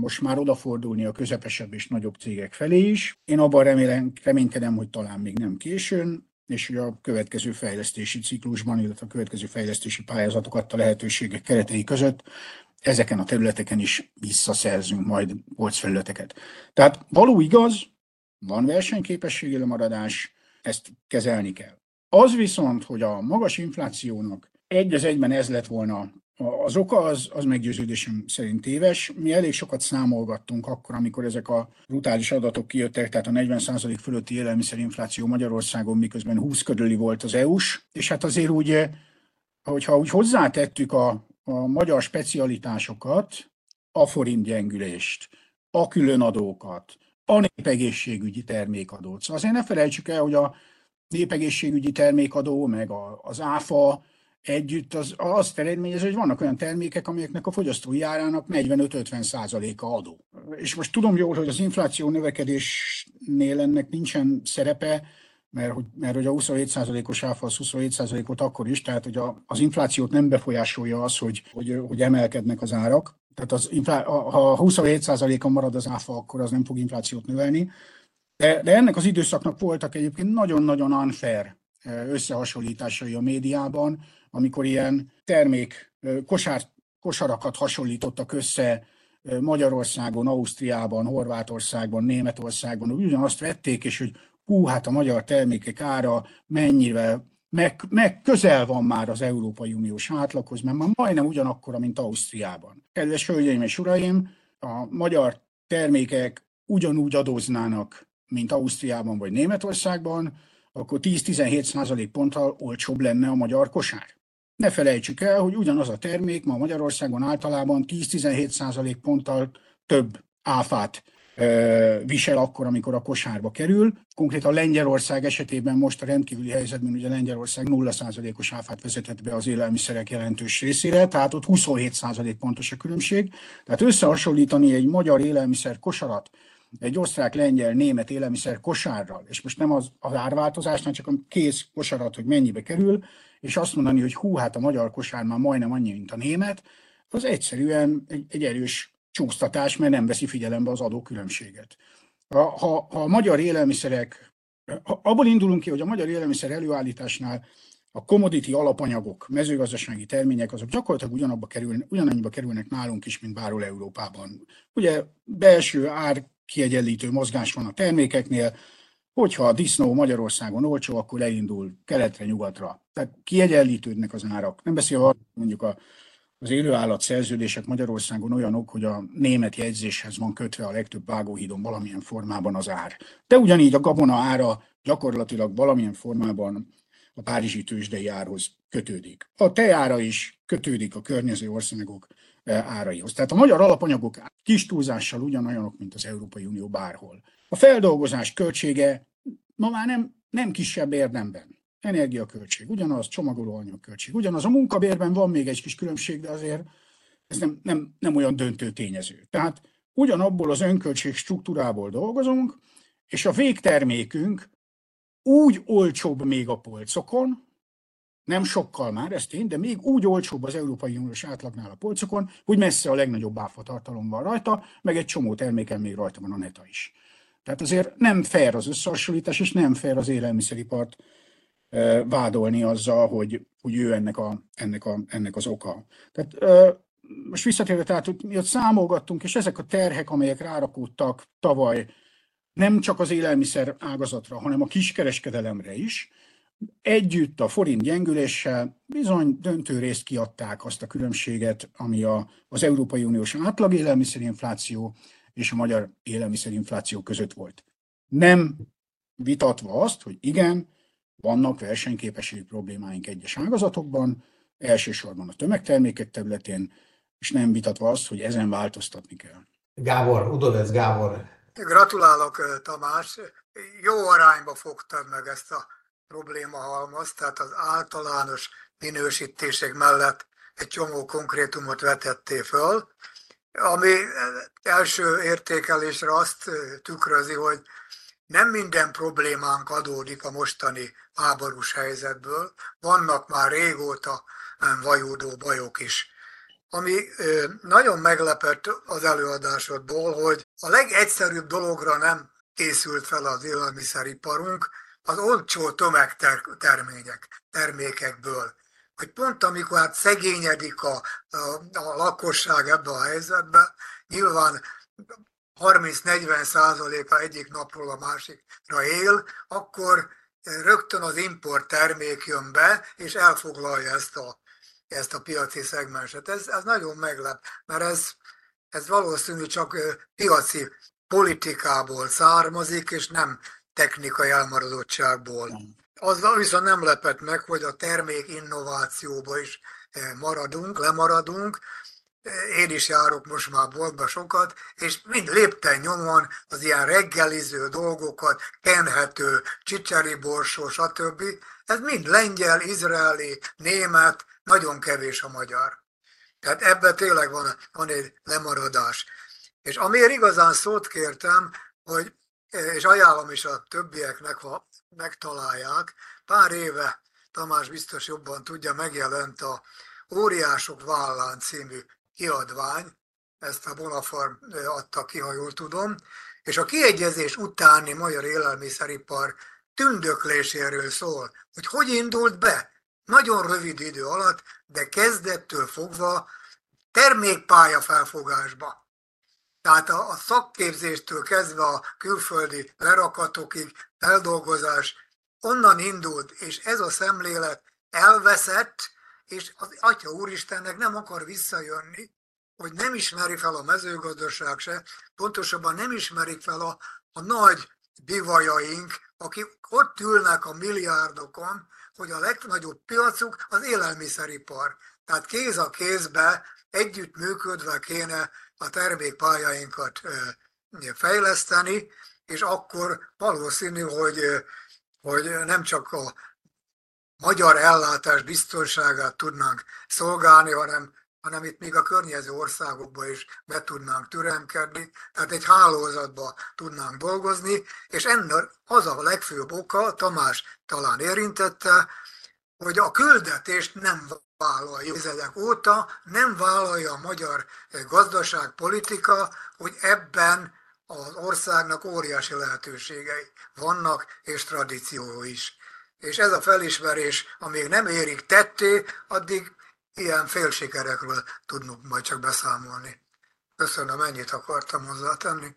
most már odafordulni a közepesebb és nagyobb cégek felé is. Én abban remélem, reménykedem, hogy talán még nem későn, és hogy a következő fejlesztési ciklusban, illetve a következő fejlesztési pályázatokat a lehetőségek keretei között ezeken a területeken is visszaszerzünk majd polcfelületeket. Tehát való igaz, van versenyképességi lemaradás, ezt kezelni kell. Az viszont, hogy a magas inflációnak egy az egyben ez lett volna az oka az, az meggyőződésem szerint téves. Mi elég sokat számolgattunk akkor, amikor ezek a brutális adatok kijöttek, tehát a 40% fölötti élelmiszerinfláció Magyarországon, miközben 20 körüli volt az EU-s, és hát azért úgy, hogyha úgy hozzátettük a, a magyar specialitásokat, a forint gyengülést, a különadókat, a népegészségügyi termékadót. Szóval azért ne felejtsük el, hogy a népegészségügyi termékadó, meg a, az áfa, együtt az, azt eredményez, hogy vannak olyan termékek, amelyeknek a fogyasztói árának 45-50 százaléka adó. És most tudom jól, hogy az infláció növekedésnél ennek nincsen szerepe, mert, hogy, mert hogy a 27%-os áfa az 27%-ot akkor is, tehát hogy a, az inflációt nem befolyásolja az, hogy, hogy, hogy emelkednek az árak. Tehát az inflá, ha 27%-on marad az áfa, akkor az nem fog inflációt növelni. De, de ennek az időszaknak voltak egyébként nagyon-nagyon unfair összehasonlításai a médiában, amikor ilyen termék kosár, kosarakat hasonlítottak össze Magyarországon, Ausztriában, Horvátországban, Németországban, ugyanazt vették, és hogy hú, hát a magyar termékek ára mennyire, meg, meg közel van már az Európai Uniós átlaghoz, mert már majdnem ugyanakkora, mint Ausztriában. Kedves hölgyeim és uraim, a magyar termékek ugyanúgy adóznának, mint Ausztriában vagy Németországban, akkor 10-17 százalék ponttal olcsóbb lenne a magyar kosár. Ne felejtsük el, hogy ugyanaz a termék ma Magyarországon általában 10-17 százalék ponttal több áfát visel akkor, amikor a kosárba kerül. Konkrétan Lengyelország esetében most a rendkívüli helyzetben ugye Lengyelország 0%-os áfát vezetett be az élelmiszerek jelentős részére, tehát ott 27% pontos a különbség. Tehát összehasonlítani egy magyar élelmiszer kosarat egy osztrák, lengyel, német élelmiszer kosárral, és most nem az, az árváltozásnál, csak a kész kosarat, hogy mennyibe kerül, és azt mondani, hogy hú, hát a magyar kosár már majdnem annyi, mint a német, az egyszerűen egy, egy erős csúsztatás, mert nem veszi figyelembe az adókülönbséget. Ha, ha, ha a magyar élelmiszerek, ha abból indulunk ki, hogy a magyar élelmiszer előállításnál a commodity alapanyagok, mezőgazdasági termények, azok gyakorlatilag ugyanabba kerülnek, ugyanannyiba kerülnek nálunk is, mint bárhol Európában. Ugye belső ár kiegyenlítő mozgás van a termékeknél, hogyha a disznó Magyarországon olcsó, akkor elindul keletre, nyugatra. Tehát kiegyenlítődnek az árak. Nem beszélve mondjuk a az élőállat szerződések Magyarországon olyanok, hogy a német jegyzéshez van kötve a legtöbb vágóhídon valamilyen formában az ár. De ugyanígy a gabona ára gyakorlatilag valamilyen formában a párizsi tőzsdei árhoz kötődik. A tejára is kötődik a környező országok áraihoz. Tehát a magyar alapanyagok kis túlzással ugyanolyanok, mint az Európai Unió bárhol. A feldolgozás költsége ma már nem, nem kisebb érdemben energiaköltség, ugyanaz csomagolóanyagköltség, ugyanaz a munkabérben van még egy kis különbség, de azért ez nem, nem, nem olyan döntő tényező. Tehát ugyanabból az önköltség struktúrából dolgozunk, és a végtermékünk úgy olcsóbb még a polcokon, nem sokkal már, ez tény, de még úgy olcsóbb az Európai Uniós átlagnál a polcokon, hogy messze a legnagyobb áfatartalom van rajta, meg egy csomó terméken még rajta van a neta is. Tehát azért nem fair az összehasonlítás, és nem fair az élelmiszeripart vádolni azzal, hogy, hogy ő ennek, a, ennek, a, ennek az oka. Tehát most visszatérve, tehát hogy mi ott számolgattunk, és ezek a terhek, amelyek rárakódtak tavaly, nem csak az élelmiszer ágazatra, hanem a kiskereskedelemre is, együtt a forint gyengüléssel bizony döntő részt kiadták azt a különbséget, ami a, az Európai Uniós átlag élelmiszerinfláció és a magyar élelmiszerinfláció között volt. Nem vitatva azt, hogy igen, vannak versenyképességi problémáink egyes ágazatokban, elsősorban a tömegtermékek területén, és nem vitatva azt, hogy ezen változtatni kell. Gábor, Udovec Gábor. Gratulálok, Tamás. Jó arányba fogtad meg ezt a problémahalmazt, tehát az általános minősítések mellett egy csomó konkrétumot vetettél föl, ami első értékelésre azt tükrözi, hogy nem minden problémánk adódik a mostani háborús helyzetből, vannak már régóta vajúdó bajok is. Ami nagyon meglepett az előadásodból, hogy a legegyszerűbb dologra nem készült fel az élelmiszeriparunk, az olcsó tömegtermények, termékekből. Hogy pont amikor hát szegényedik a, a, a lakosság ebbe a helyzetbe, nyilván 30-40 százaléka egyik napról a másikra él, akkor rögtön az import termék jön be, és elfoglalja ezt a, ezt a piaci szegmenset. Ez, ez nagyon meglep, mert ez, ez valószínű csak piaci politikából származik, és nem technikai elmaradottságból. Az viszont nem lepett meg, hogy a termék innovációba is maradunk, lemaradunk, én is járok most már boltba sokat, és mind lépten nyomon az ilyen reggeliző dolgokat, kenhető, csicseri borsó, stb. Ez mind lengyel, izraeli, német, nagyon kevés a magyar. Tehát ebben tényleg van, van egy lemaradás. És amiért igazán szót kértem, hogy, és ajánlom is a többieknek, ha megtalálják. Pár éve, Tamás biztos jobban tudja, megjelent a Óriások vállán című kiadvány, ezt a Bonafarm adta ki, ha jól tudom, és a kiegyezés utáni magyar élelmiszeripar tündökléséről szól, hogy hogy indult be, nagyon rövid idő alatt, de kezdettől fogva termékpálya felfogásba. Tehát a, a szakképzéstől kezdve a külföldi lerakatokig, feldolgozás, onnan indult, és ez a szemlélet elveszett, és az Atya Úristennek nem akar visszajönni, hogy nem ismeri fel a mezőgazdaság se, pontosabban nem ismerik fel a, a nagy bivajaink, akik ott ülnek a milliárdokon, hogy a legnagyobb piacuk az élelmiszeripar. Tehát kéz a kézbe, együtt működve kéne a termékpályáinkat fejleszteni, és akkor valószínű, hogy, hogy nem csak a magyar ellátás biztonságát tudnánk szolgálni, hanem, hanem itt még a környező országokba is be tudnánk türemkedni, tehát egy hálózatba tudnánk dolgozni, és ennek az a legfőbb oka, Tamás talán érintette, hogy a küldetést nem vállalja ezek óta, nem vállalja a magyar gazdaságpolitika, hogy ebben az országnak óriási lehetőségei vannak, és tradíció is. És ez a felismerés, amíg nem érik tetté, addig ilyen félsikerekről tudunk majd csak beszámolni. Köszönöm, ennyit akartam hozzátenni.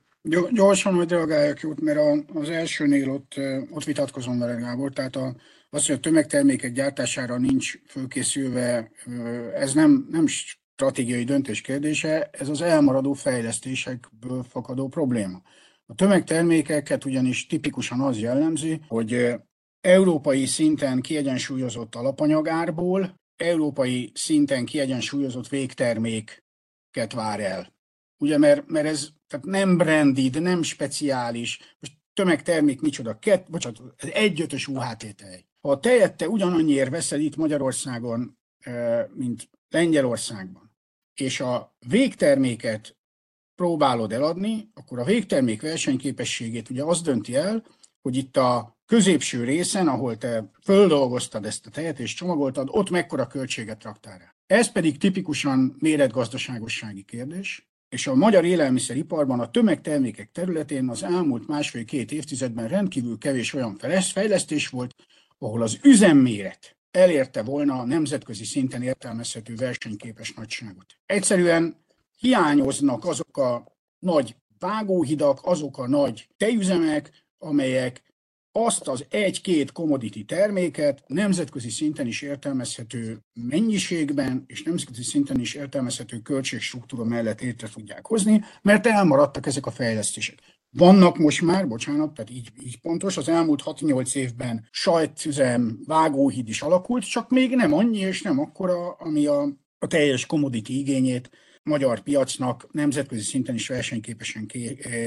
Gyorsan, hogy reagáljak jót, mert az elsőnél ott, ott vitatkozom vele, Gábor. Tehát a, az, hogy a tömegtermékek gyártására nincs fölkészülve, ez nem, nem stratégiai döntés kérdése, ez az elmaradó fejlesztésekből fakadó probléma. A tömegtermékeket ugyanis tipikusan az jellemzi, hogy európai szinten kiegyensúlyozott alapanyagárból, európai szinten kiegyensúlyozott végterméket vár el. Ugye, mert, mert ez tehát nem branded, nem speciális, most tömegtermék micsoda, kett, bocsánat, ez egyötös UHT tej. Ha tejet te ugyanannyiért veszel itt Magyarországon, mint Lengyelországban, és a végterméket próbálod eladni, akkor a végtermék versenyképességét ugye az dönti el, hogy itt a középső részen, ahol te földolgoztad ezt a tejet és csomagoltad, ott mekkora költséget raktál rá. Ez pedig tipikusan méretgazdaságossági kérdés, és a magyar élelmiszeriparban a tömegtermékek területén az elmúlt másfél-két évtizedben rendkívül kevés olyan fejlesztés volt, ahol az üzemméret elérte volna a nemzetközi szinten értelmezhető versenyképes nagyságot. Egyszerűen hiányoznak azok a nagy vágóhidak, azok a nagy tejüzemek, amelyek azt az egy-két commodity terméket nemzetközi szinten is értelmezhető mennyiségben és nemzetközi szinten is értelmezhető költségstruktúra mellett érte tudják hozni, mert elmaradtak ezek a fejlesztések. Vannak most már, bocsánat, tehát így, így pontos, az elmúlt 6-8 évben sajtüzem, vágóhíd is alakult, csak még nem annyi és nem akkora, ami a, a teljes commodity igényét magyar piacnak nemzetközi szinten is versenyképesen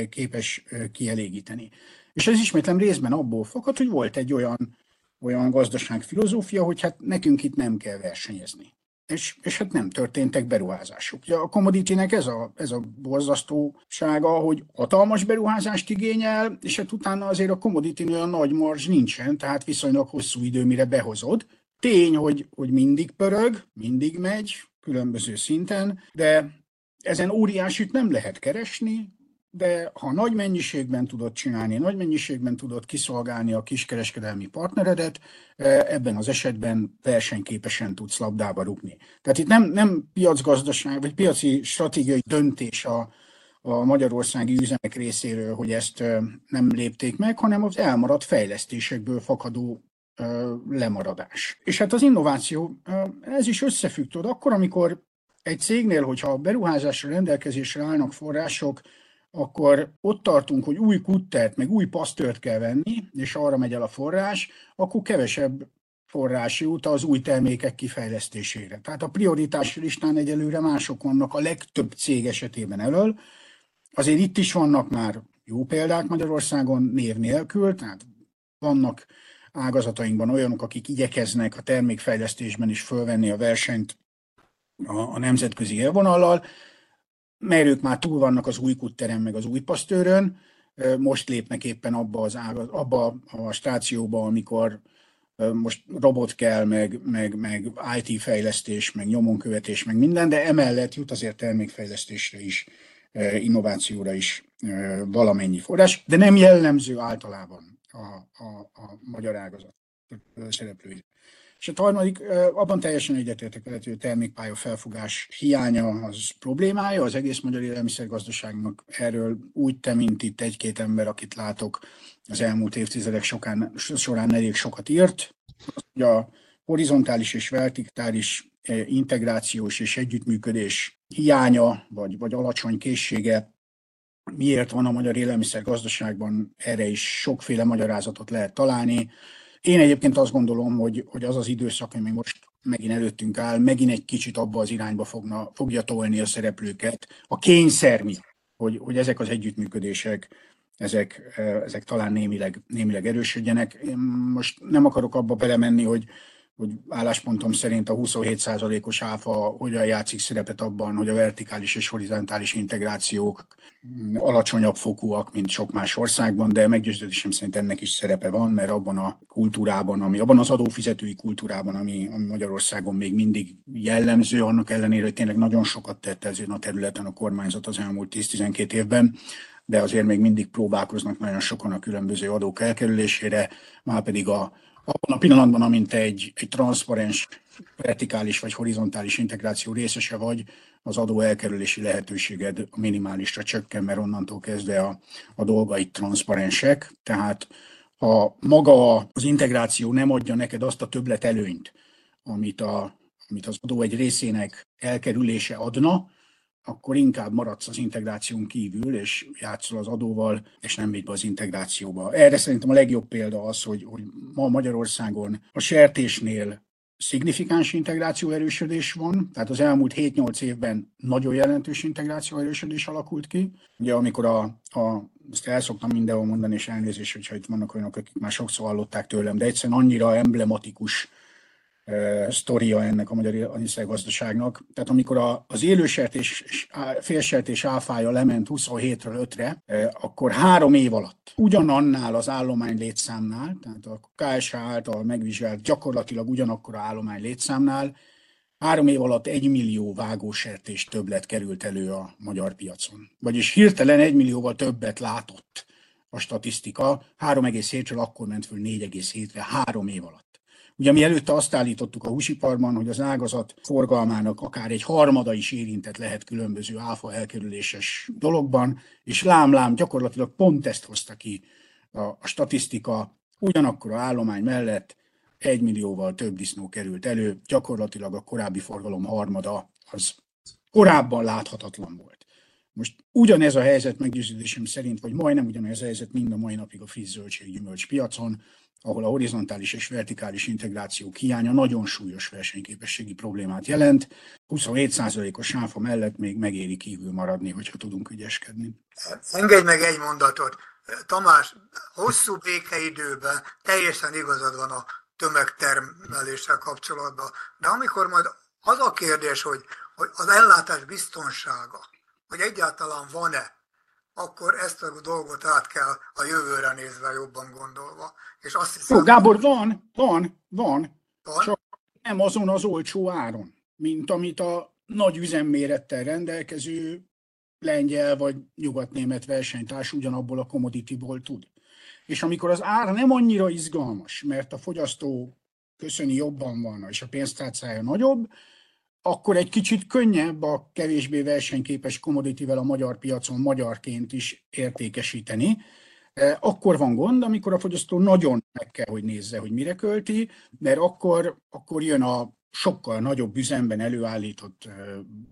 képes kielégíteni. És ez ismétlem részben abból fakad, hogy volt egy olyan, olyan gazdaságfilozófia, hogy hát nekünk itt nem kell versenyezni. És, és hát nem történtek beruházások. Ugye a commodity ez a, ez a borzasztósága, hogy hatalmas beruházást igényel, és hát utána azért a commodity olyan nagy marzs nincsen, tehát viszonylag hosszú idő, mire behozod. Tény, hogy, hogy mindig pörög, mindig megy, különböző szinten, de ezen óriásit nem lehet keresni, de ha nagy mennyiségben tudod csinálni, nagy mennyiségben tudod kiszolgálni a kiskereskedelmi partneredet, e, ebben az esetben versenyképesen tudsz labdába rúgni. Tehát itt nem, nem piacgazdaság, vagy piaci stratégiai döntés a, a magyarországi üzemek részéről, hogy ezt e, nem lépték meg, hanem az elmaradt fejlesztésekből fakadó e, lemaradás. És hát az innováció, ez is összefügg, tudod, akkor, amikor egy cégnél, hogyha beruházásra rendelkezésre állnak források, akkor ott tartunk, hogy új kuttert, meg új pasztört kell venni, és arra megy el a forrás, akkor kevesebb forrás jut az új termékek kifejlesztésére. Tehát a prioritás listán egyelőre mások vannak a legtöbb cég esetében elől. Azért itt is vannak már jó példák Magyarországon név nélkül, tehát vannak ágazatainkban olyanok, akik igyekeznek a termékfejlesztésben is fölvenni a versenyt a, a nemzetközi élvonallal, mert ők már túl vannak az új kutterem meg az új pasztőrön, most lépnek éppen abba, az ágaz, abba a stációba, amikor most robot kell, meg, meg, meg IT fejlesztés, meg nyomonkövetés, meg minden, de emellett jut azért termékfejlesztésre is, innovációra is valamennyi forrás, de nem jellemző általában a, a, a magyar ágazat szereplői. És a harmadik, abban teljesen egyetértek veled, hogy a termékpálya felfogás hiánya az problémája az egész magyar élelmiszergazdaságnak. Erről úgy te, mint itt egy-két ember, akit látok, az elmúlt évtizedek sokán, során elég sokat írt. Hogy a horizontális és vertikális integrációs és együttműködés hiánya, vagy, vagy alacsony készsége miért van a magyar élelmiszergazdaságban, erre is sokféle magyarázatot lehet találni. Én egyébként azt gondolom, hogy, hogy az az időszak, ami most megint előttünk áll, megint egy kicsit abba az irányba fogna, fogja tolni a szereplőket, a kényszer miatt, hogy, hogy ezek az együttműködések, ezek, ezek talán némileg, némileg erősödjenek. Én most nem akarok abba belemenni, hogy, hogy álláspontom szerint a 27%-os áfa hogyan játszik szerepet abban, hogy a vertikális és horizontális integrációk alacsonyabb fokúak, mint sok más országban, de meggyőződésem szerint ennek is szerepe van, mert abban a kultúrában, ami, abban az adófizetői kultúrában, ami, ami Magyarországon még mindig jellemző, annak ellenére, hogy tényleg nagyon sokat tett ezen a területen a kormányzat az elmúlt 10-12 évben, de azért még mindig próbálkoznak nagyon sokan a különböző adók elkerülésére, már pedig a, abban a pillanatban, amint egy, egy transzparens, vertikális vagy horizontális integráció részese vagy, az adó elkerülési lehetőséged minimálisra csökken, mert onnantól kezdve a, a dolgaid transzparensek. Tehát ha maga az integráció nem adja neked azt a többlet előnyt, amit, a, amit az adó egy részének elkerülése adna, akkor inkább maradsz az integráción kívül, és játszol az adóval, és nem megy be az integrációba. Erre szerintem a legjobb példa az, hogy, hogy ma Magyarországon a sertésnél szignifikáns integráció erősödés van, tehát az elmúlt 7-8 évben nagyon jelentős integráció erősödés alakult ki. Ugye amikor a, a ezt el szoktam mindenhol mondani, és elnézést, hogyha itt vannak olyanok, akik már sokszor hallották tőlem, de egyszerűen annyira emblematikus sztoria ennek a magyar gazdaságnak. Tehát amikor a, az élősertés és félsertés áfája lement 27-ről 5-re, akkor három év alatt ugyanannál az állomány létszámnál, tehát a KSH által megvizsgált gyakorlatilag ugyanakkor a állomány létszámnál, három év alatt egy millió vágósertés többlet került elő a magyar piacon. Vagyis hirtelen egy millióval többet látott a statisztika, 3,7-ről akkor ment föl 4,7-re három év alatt. Ugye mi előtte azt állítottuk a húsiparban, hogy az ágazat forgalmának akár egy harmada is érintett lehet különböző áfa elkerüléses dologban, és lám-lám gyakorlatilag pont ezt hozta ki a, a statisztika, ugyanakkor a állomány mellett egy millióval több disznó került elő, gyakorlatilag a korábbi forgalom harmada az korábban láthatatlan volt. Most ugyanez a helyzet meggyőződésem szerint, vagy majdnem ugyanez a helyzet mind a mai napig a friss zöldséggyümölcs piacon, ahol a horizontális és vertikális integráció hiánya nagyon súlyos versenyképességi problémát jelent. 27%-os sáfa mellett még megéri kívül maradni, hogyha tudunk ügyeskedni. Engedj meg egy mondatot. Tamás, hosszú békeidőben teljesen igazad van a tömegtermeléssel kapcsolatban, de amikor majd az a kérdés, hogy, hogy az ellátás biztonsága, hogy egyáltalán van-e akkor ezt a dolgot át kell a jövőre nézve jobban gondolva. És azt hiszem, Jó, Gábor, van, van, van, van, csak nem azon az olcsó áron, mint amit a nagy üzemmérettel rendelkező lengyel vagy nyugatnémet versenytárs ugyanabból a commodity-ból tud. És amikor az ár nem annyira izgalmas, mert a fogyasztó köszöni jobban van, és a pénztárcája nagyobb, akkor egy kicsit könnyebb a kevésbé versenyképes commodity a magyar piacon magyarként is értékesíteni. E, akkor van gond, amikor a fogyasztó nagyon meg kell, hogy nézze, hogy mire költi, mert akkor, akkor jön a sokkal nagyobb üzemben előállított e,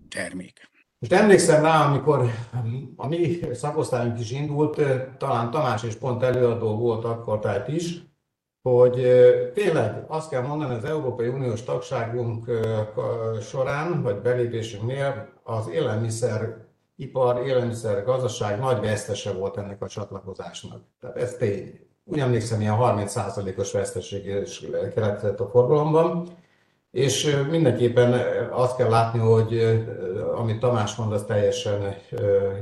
termék. Most emlékszem rá, amikor a mi szakosztályunk is indult, e, talán Tamás és pont előadó volt akkor tehát is, hogy tényleg azt kell mondani, az Európai Uniós tagságunk során, vagy belépésünknél az élelmiszer ipar, élelmiszer gazdaság nagy vesztese volt ennek a csatlakozásnak. Tehát ez tény. Úgy emlékszem, ilyen 30%-os veszteség is keletkezett a forgalomban, és mindenképpen azt kell látni, hogy amit Tamás mond, az teljesen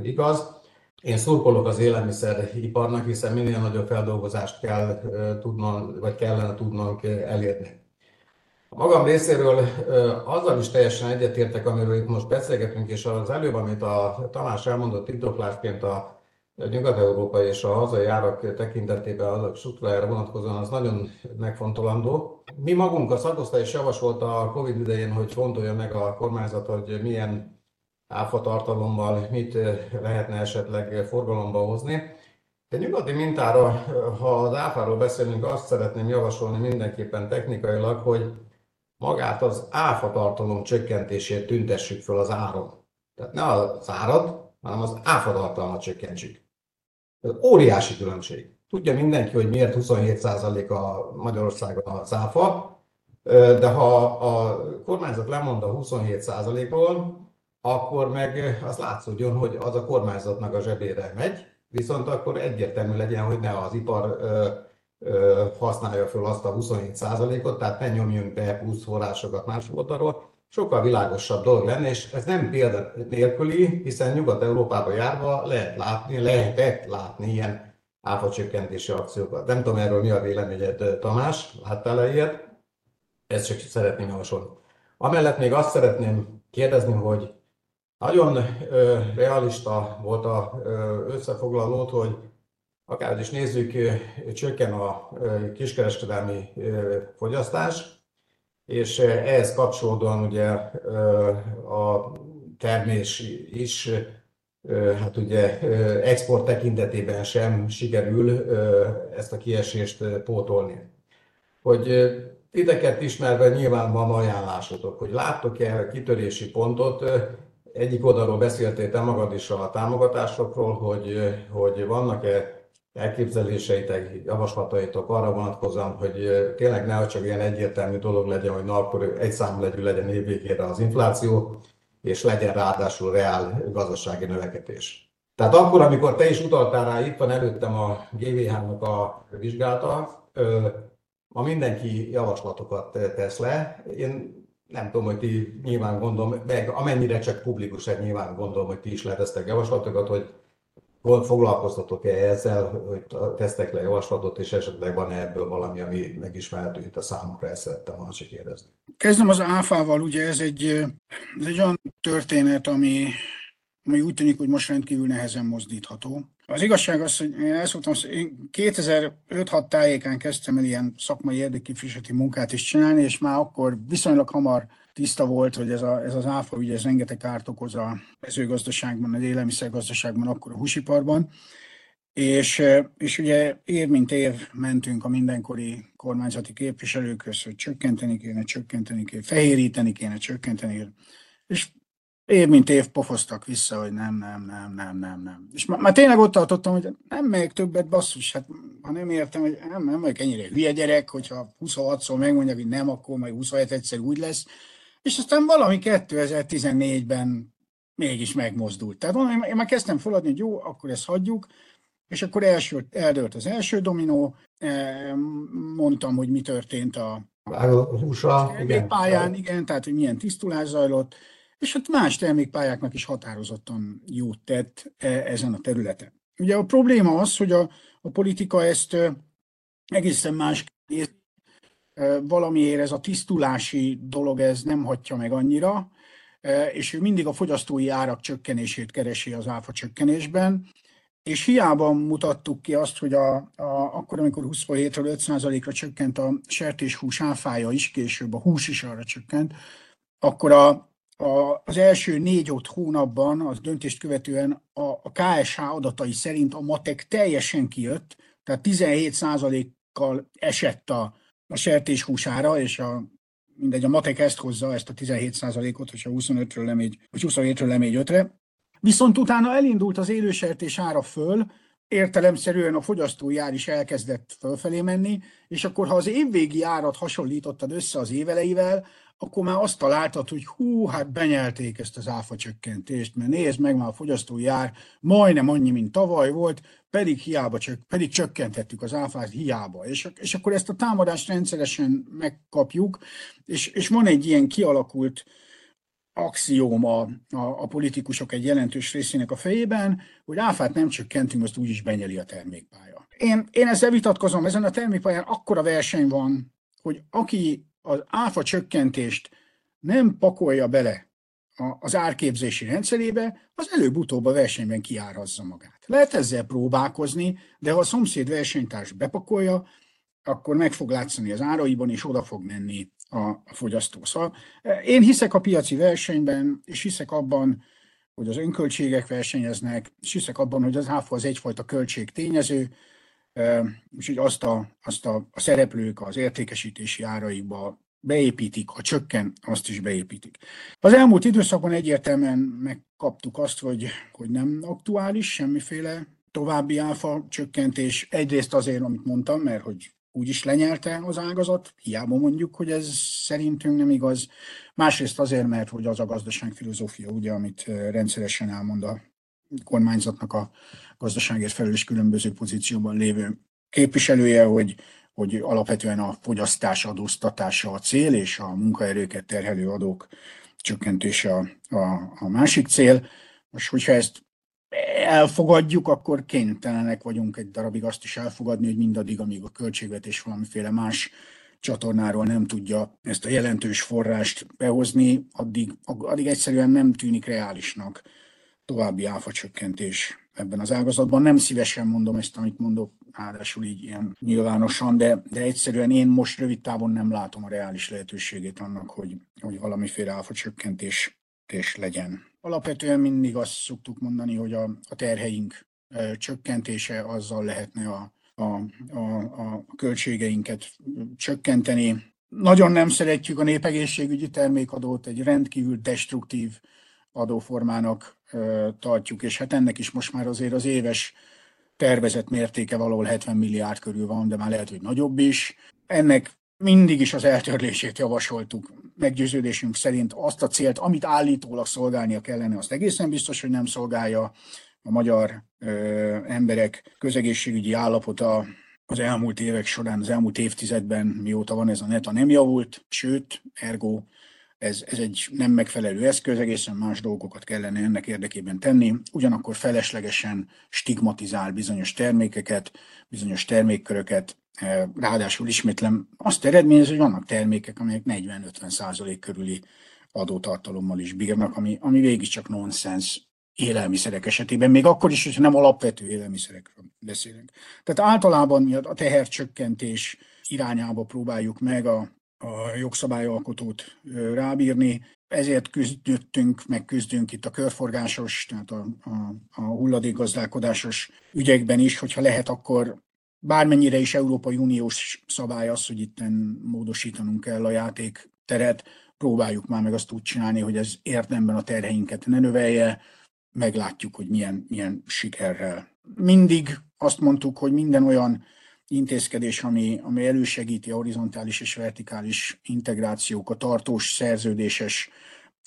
igaz. Én szurkolok az élelmiszeriparnak, hiszen minél nagyobb feldolgozást kell tudnunk, vagy kellene tudnunk elérni. A magam részéről azzal is teljesen egyetértek, amiről itt most beszélgetünk, és az előbb, amit a Tamás elmondott indoklásként a nyugat-európai és a hazai árak tekintetében azok struktúrájára vonatkozóan az nagyon megfontolandó. Mi magunk a szakosztály is javasolta a Covid idején, hogy fontolja meg a kormányzat, hogy milyen áfa tartalommal mit lehetne esetleg forgalomba hozni. De nyugati mintára, ha az áfáról beszélünk, azt szeretném javasolni mindenképpen technikailag, hogy magát az áfa tartalom csökkentését tüntessük föl az áron. Tehát ne az árad, hanem az áfa tartalmat csökkentsük. Ez óriási különbség. Tudja mindenki, hogy miért 27% a Magyarországon az áfa, de ha a kormányzat lemond a 27%-ról, akkor meg az látszódjon, hogy az a kormányzatnak a zsebére megy, viszont akkor egyértelmű legyen, hogy ne az ipar ö, ö, használja föl azt a 27%-ot, tehát ne nyomjunk be plusz forrásokat más oldalról, sokkal világosabb dolog lenne, és ez nem példa nélküli, hiszen Nyugat-Európába járva lehet látni, lehetett látni ilyen áfacsökkentési akciókat. Nem tudom erről mi a véleményed, Tamás, láttál-e ilyet? Ezt csak szeretném javasolni. Amellett még azt szeretném kérdezni, hogy nagyon ö, realista volt a ö, összefoglalót, hogy akár is nézzük, csökken a kiskereskedelmi fogyasztás, és ehhez kapcsolódóan ugye a termés is, hát ugye export tekintetében sem sikerül ezt a kiesést pótolni. Hogy titeket ismerve nyilván van ajánlásotok, hogy láttok-e kitörési pontot, egyik oldalról beszéltél te magad is a támogatásokról, hogy, hogy vannak-e elképzeléseitek, javaslataitok arra vonatkozóan, hogy tényleg ne csak ilyen egyértelmű dolog legyen, hogy na akkor egy számlegyű legyen évvégére az infláció, és legyen ráadásul reál gazdasági növekedés. Tehát akkor, amikor te is utaltál rá, itt van előttem a GVH-nak a vizsgálata, ma mindenki javaslatokat tesz le. Én nem tudom, hogy ti nyilván gondolom, meg amennyire csak publikus, nyilván gondolom, hogy ti is letesztek javaslatokat, hogy foglalkoztatok-e ezzel, hogy tesztek le javaslatot, és esetleg van ebből valami, ami megismerhető itt a számokra, ezt szerettem volna csak kérdezni. Kezdem az áfával, ugye ez egy, ez egy olyan történet, ami, ami úgy tűnik, hogy most rendkívül nehezen mozdítható. Az igazság az, hogy én ezt mondtam, én 2005-6 tájékán kezdtem el ilyen szakmai érdekképviseleti munkát is csinálni, és már akkor viszonylag hamar tiszta volt, hogy ez, a, ez az áfa ugye ez rengeteg kárt okoz a mezőgazdaságban, az élelmiszergazdaságban, akkor a húsiparban. És, és ugye év mint év mentünk a mindenkori kormányzati képviselőkhöz, hogy csökkenteni kéne, csökkenteni kéne, fehéríteni kéne, csökkenteni. És év mint év pofoztak vissza, hogy nem, nem, nem, nem, nem, nem. És már, már tényleg ott tartottam, hogy nem megyek többet, basszus, hát ha nem értem, hogy nem, nem vagyok ennyire hülye gyerek, hogyha 26-szor megmondják, hogy nem, akkor majd 27 egyszer úgy lesz. És aztán valami 2014-ben mégis megmozdult. Tehát valami, én már kezdtem feladni, hogy jó, akkor ezt hagyjuk, és akkor első, eldőlt az első dominó, eh, mondtam, hogy mi történt a, a húsa, igen. pályán, igen, tehát hogy milyen tisztulás zajlott, és hát más termékpályáknak is határozottan jót tett e, ezen a területen. Ugye a probléma az, hogy a, a politika ezt egészen más valamiért ez a tisztulási dolog ez nem hagyja meg annyira, és ő mindig a fogyasztói árak csökkenését keresi az áfa csökkenésben, és hiába mutattuk ki azt, hogy a, a, akkor, amikor 27-ről 5%-ra csökkent a sertéshús áfája is, később a hús is arra csökkent, akkor a, a, az első négy-öt hónapban, az döntést követően a, a KSH adatai szerint a matek teljesen kijött, tehát 17%-kal esett a, a sertéshúsára, és a, mindegy, a matek ezt hozza, ezt a 17%-ot, hogyha 25-ről lemegy, vagy 27-ről lemegy 5-re. Viszont utána elindult az élősertés ára föl, értelemszerűen a fogyasztói ár is elkezdett fölfelé menni, és akkor ha az évvégi árat hasonlítottad össze az éveleivel, akkor már azt találtad, hogy hú, hát benyelték ezt az áfa csökkentést, mert nézd meg, már a fogyasztói ár majdnem annyi, mint tavaly volt, pedig hiába csök, pedig csökkentettük az áfát hiába. És, és akkor ezt a támadást rendszeresen megkapjuk, és, és van egy ilyen kialakult axióma a, a politikusok egy jelentős részének a fejében, hogy áfát nem csökkentünk, azt úgyis benyeli a termékpálya. Én, én ezzel vitatkozom, ezen a termékpályán akkora verseny van, hogy aki az áfa csökkentést nem pakolja bele az árképzési rendszerébe, az előbb-utóbb a versenyben kiárazza magát. Lehet ezzel próbálkozni, de ha a szomszéd versenytárs bepakolja, akkor meg fog látszani az áraiban, és oda fog menni a fogyasztó. Szóval én hiszek a piaci versenyben, és hiszek abban, hogy az önköltségek versenyeznek, és hiszek abban, hogy az áfa az egyfajta költség tényező, és hogy azt a, azt a, a szereplők az értékesítési áraikba beépítik, ha csökken, azt is beépítik. Az elmúlt időszakban egyértelműen megkaptuk azt, hogy, hogy nem aktuális semmiféle további áfa csökkentés. Egyrészt azért, amit mondtam, mert hogy úgy is lenyelte az ágazat, hiába mondjuk, hogy ez szerintünk nem igaz. Másrészt azért, mert hogy az a gazdaságfilozófia, ugye, amit rendszeresen elmond a kormányzatnak a gazdaságért felelős különböző pozícióban lévő képviselője, hogy, hogy alapvetően a fogyasztás adóztatása a cél, és a munkaerőket terhelő adók csökkentése a, a, a másik cél. Most, hogyha ezt elfogadjuk, akkor kénytelenek vagyunk egy darabig azt is elfogadni, hogy mindaddig, amíg a költségvetés valamiféle más csatornáról nem tudja ezt a jelentős forrást behozni, addig, addig egyszerűen nem tűnik reálisnak további áfacsökkentés ebben az ágazatban. Nem szívesen mondom ezt, amit mondok, ráadásul így ilyen nyilvánosan, de, de egyszerűen én most rövid távon nem látom a reális lehetőségét annak, hogy, hogy valamiféle áfacsökkentés legyen. Alapvetően mindig azt szoktuk mondani, hogy a, a terheink csökkentése azzal lehetne a, a, a, a költségeinket csökkenteni. Nagyon nem szeretjük a népegészségügyi termékadót, egy rendkívül destruktív adóformának tartjuk, és hát ennek is most már azért az éves tervezett mértéke valahol 70 milliárd körül van, de már lehet, hogy nagyobb is. Ennek mindig is az eltörlését javasoltuk. Meggyőződésünk szerint azt a célt, amit állítólag szolgálnia kellene, azt egészen biztos, hogy nem szolgálja a magyar ö, emberek közegészségügyi állapota az elmúlt évek során, az elmúlt évtizedben, mióta van ez a neta, nem javult, sőt, ergo ez, ez egy nem megfelelő eszköz, egészen más dolgokat kellene ennek érdekében tenni, ugyanakkor feleslegesen stigmatizál bizonyos termékeket, bizonyos termékköröket, eh, ráadásul ismétlem azt eredményez, hogy vannak termékek, amelyek 40-50 százalék körüli adótartalommal is bírnak, ami, ami végig csak nonsens élelmiszerek esetében, még akkor is, hogyha nem alapvető élelmiszerekről beszélünk. Tehát általában mi a tehercsökkentés irányába próbáljuk meg a, a jogszabályalkotót rábírni. Ezért küzdöttünk, meg küzdünk itt a körforgásos, tehát a, a, a hulladékgazdálkodásos ügyekben is, hogyha lehet, akkor bármennyire is Európai Uniós szabály az, hogy itt módosítanunk kell a játékteret, próbáljuk már meg azt úgy csinálni, hogy ez érdemben a terheinket ne növelje, meglátjuk, hogy milyen, milyen sikerrel. Mindig azt mondtuk, hogy minden olyan intézkedés, ami, ami elősegíti a horizontális és vertikális integrációk, a tartós szerződéses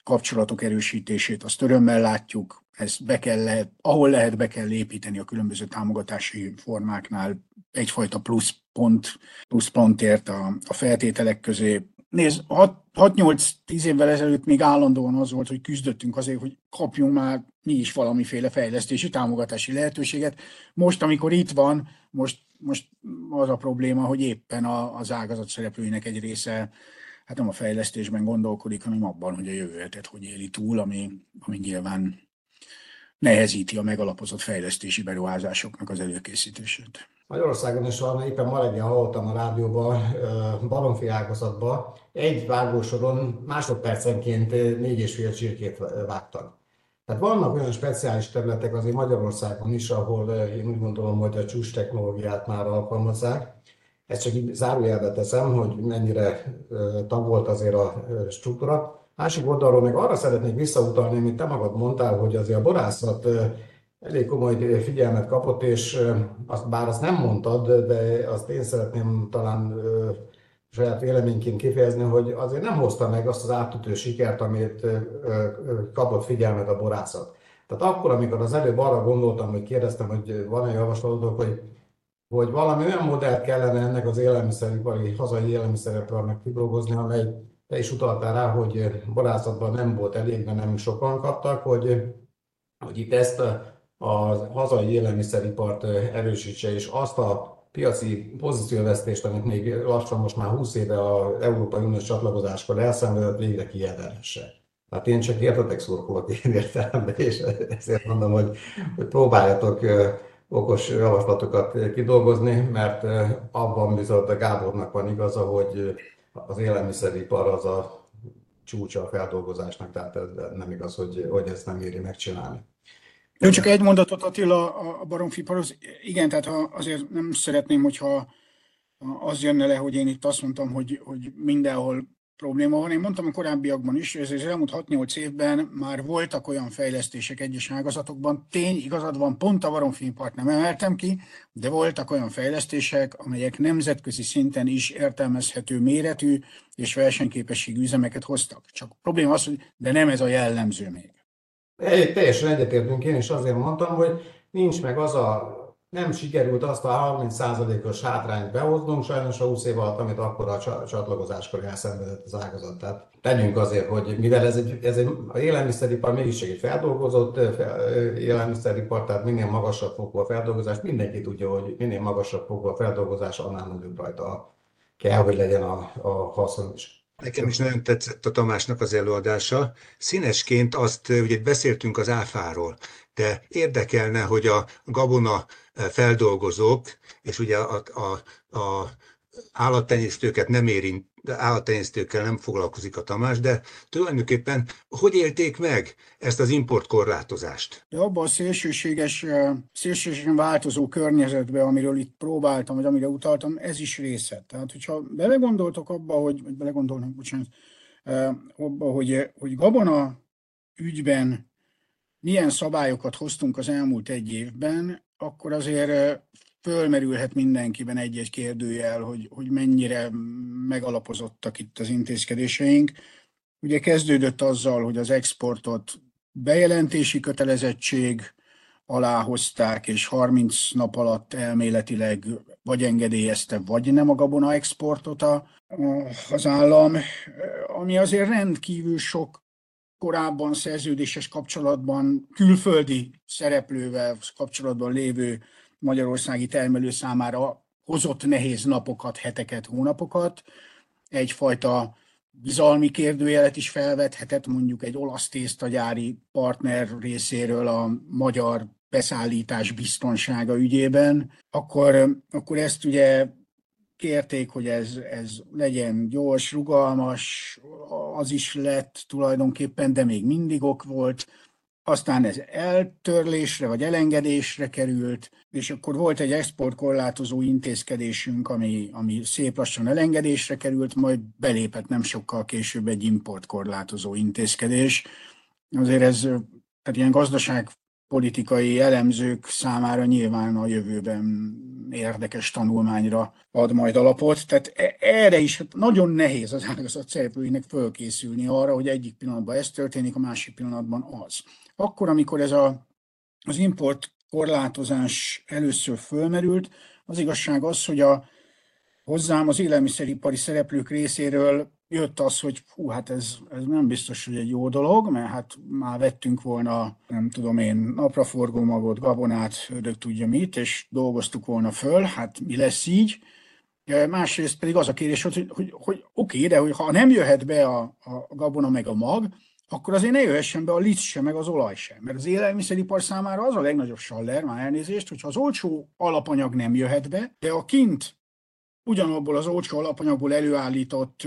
kapcsolatok erősítését, azt örömmel látjuk, ezt be kell lehet, ahol lehet, be kell építeni a különböző támogatási formáknál egyfajta plusz pont, plusz pontért a, a feltételek közé. Nézd, 6-8-10 évvel ezelőtt még állandóan az volt, hogy küzdöttünk azért, hogy kapjunk már mi is valamiféle fejlesztési támogatási lehetőséget. Most, amikor itt van, most most az a probléma, hogy éppen a, az ágazat szereplőinek egy része hát nem a fejlesztésben gondolkodik, hanem abban, hogy a jövő hetet hogy éli túl, ami, ami nyilván nehezíti a megalapozott fejlesztési beruházásoknak az előkészítését. Magyarországon is van, éppen ma reggel hallottam a rádióban, baromfi ágazatban, egy vágósoron másodpercenként négy és fél csirkét vágtak. Tehát vannak olyan speciális területek azért Magyarországon is, ahol én úgy gondolom, hogy a csúcs technológiát már alkalmazzák. Ezt csak így zárójelbe teszem, hogy mennyire eh, tagolt azért a struktúra. Másik oldalról meg arra szeretnék visszautalni, amit te magad mondtál, hogy azért a borászat elég komoly figyelmet kapott, és azt, bár azt nem mondtad, de azt én szeretném talán saját véleményként kifejezni, hogy azért nem hozta meg azt az átütő sikert, amit kapott figyelmet a borászat. Tehát akkor, amikor az előbb arra gondoltam, hogy kérdeztem, hogy van-e javaslatok, hogy, hogy valami olyan modellt kellene ennek az élelmiszeripari, hazai élelmiszeriparnak kidolgozni, amely te is utaltál rá, hogy borászatban nem volt elég, mert nem sokan kaptak, hogy, hogy itt ezt a, a hazai élelmiszeripart erősítse, és azt a piaci pozícióvesztést, amit még lassan most már 20 éve az Európai Uniós csatlakozáskor elszenvedett, végre kijelenesse. Tehát én csak értetek szurkolok én értelemben, és ezért mondom, hogy, hogy próbáljatok okos javaslatokat kidolgozni, mert abban bizony a Gábornak van igaza, hogy az élelmiszeripar az a csúcsa a feldolgozásnak, tehát nem igaz, hogy, hogy ezt nem éri megcsinálni. Jó, csak egy mondatot Attila a baromfiparhoz. Igen, tehát ha azért nem szeretném, hogyha az jönne le, hogy én itt azt mondtam, hogy, hogy mindenhol probléma van. Én mondtam a korábbiakban is, hogy az elmúlt 6-8 évben már voltak olyan fejlesztések egyes ágazatokban. Tény, igazad van, pont a baromfipart nem emeltem ki, de voltak olyan fejlesztések, amelyek nemzetközi szinten is értelmezhető méretű és versenyképességű üzemeket hoztak. Csak probléma az, hogy de nem ez a jellemző még. Teljesen egyetértünk, én is azért mondtam, hogy nincs meg az a, nem sikerült azt a 30%-os hátrányt behoznunk, sajnos a 20 év alatt, amit akkor a csatlakozáskor elszenvedett az ágazat. Tehát tegyünk azért, hogy mivel ez egy, ez egy a élelmiszeripar mégis egy feldolgozott élelmiszeripar, tehát minél magasabb fokú a feldolgozás, mindenki tudja, hogy minél magasabb fokú a feldolgozás, annál nagyobb rajta kell, hogy legyen a, a haszon is. Nekem is nagyon tetszett a Tamásnak az előadása. Színesként azt, ugye beszéltünk az áfáról, de érdekelne, hogy a gabona feldolgozók, és ugye a, a, a állattenyésztőket nem érint, állattenyésztőkkel nem foglalkozik a Tamás, de tulajdonképpen hogy élték meg ezt az importkorlátozást? De abban a szélsőséges, szélsőségesen változó környezetben, amiről itt próbáltam, vagy amire utaltam, ez is része. Tehát, hogyha belegondoltok abba, hogy, vagy belegondolnak, bocsánat, abba, hogy, hogy gabona ügyben milyen szabályokat hoztunk az elmúlt egy évben, akkor azért fölmerülhet mindenkiben egy-egy kérdőjel, hogy, hogy mennyire megalapozottak itt az intézkedéseink. Ugye kezdődött azzal, hogy az exportot bejelentési kötelezettség alá hozták, és 30 nap alatt elméletileg vagy engedélyezte, vagy nem a gabona exportot a, az állam, ami azért rendkívül sok korábban szerződéses kapcsolatban külföldi szereplővel kapcsolatban lévő magyarországi termelő számára hozott nehéz napokat, heteket, hónapokat, egyfajta bizalmi kérdőjelet is felvethetett mondjuk egy olasz tésztagyári partner részéről a magyar beszállítás biztonsága ügyében, akkor, akkor ezt ugye kérték, hogy ez, ez legyen gyors, rugalmas, az is lett tulajdonképpen, de még mindig ok volt aztán ez eltörlésre vagy elengedésre került, és akkor volt egy exportkorlátozó intézkedésünk, ami, ami szép lassan elengedésre került, majd belépett nem sokkal később egy importkorlátozó intézkedés. Azért ez, tehát ilyen gazdaságpolitikai elemzők számára nyilván a jövőben érdekes tanulmányra ad majd alapot. Tehát e, erre is hát nagyon nehéz az ágazat szereplőinek fölkészülni arra, hogy egyik pillanatban ez történik, a másik pillanatban az. Akkor, amikor ez a, az import korlátozás először fölmerült, az igazság az, hogy a, hozzám az élelmiszeripari szereplők részéről jött az, hogy hú, hát ez, ez nem biztos, hogy egy jó dolog, mert hát már vettünk volna, nem tudom én, napraforgó magot, gabonát, ördög tudja mit, és dolgoztuk volna föl, hát mi lesz így. Másrészt pedig az a kérdés, hogy, hogy, hogy oké, de hogy ha nem jöhet be a, a gabona meg a mag, akkor azért ne jöhessen be a lic sem, meg az olaj sem. Mert az élelmiszeripar számára az a legnagyobb saller, már elnézést, hogyha az olcsó alapanyag nem jöhet be, de a kint ugyanabból az olcsó alapanyagból előállított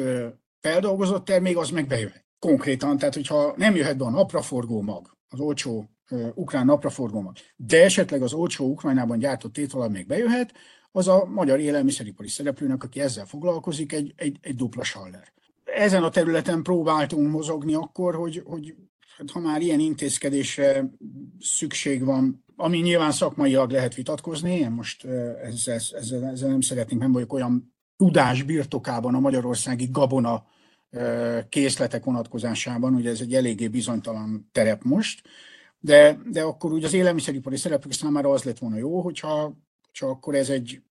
feldolgozott termék, az meg bejöhet. Konkrétan, tehát hogyha nem jöhet be a napraforgó mag, az olcsó ukrán napraforgó mag, de esetleg az olcsó Ukrajnában gyártott étvalami még bejöhet, az a magyar élelmiszeripari szereplőnek, aki ezzel foglalkozik, egy, egy, egy dupla saller ezen a területen próbáltunk mozogni akkor, hogy, hogy hát ha már ilyen intézkedésre szükség van, ami nyilván szakmailag lehet vitatkozni, én most ezzel, ezzel, ezzel nem szeretnénk, nem vagyok olyan tudás birtokában a magyarországi gabona készletek vonatkozásában, ugye ez egy eléggé bizonytalan terep most, de, de akkor ugye az élelmiszeripari szereplők számára az lett volna jó, hogyha, hogyha akkor ez egy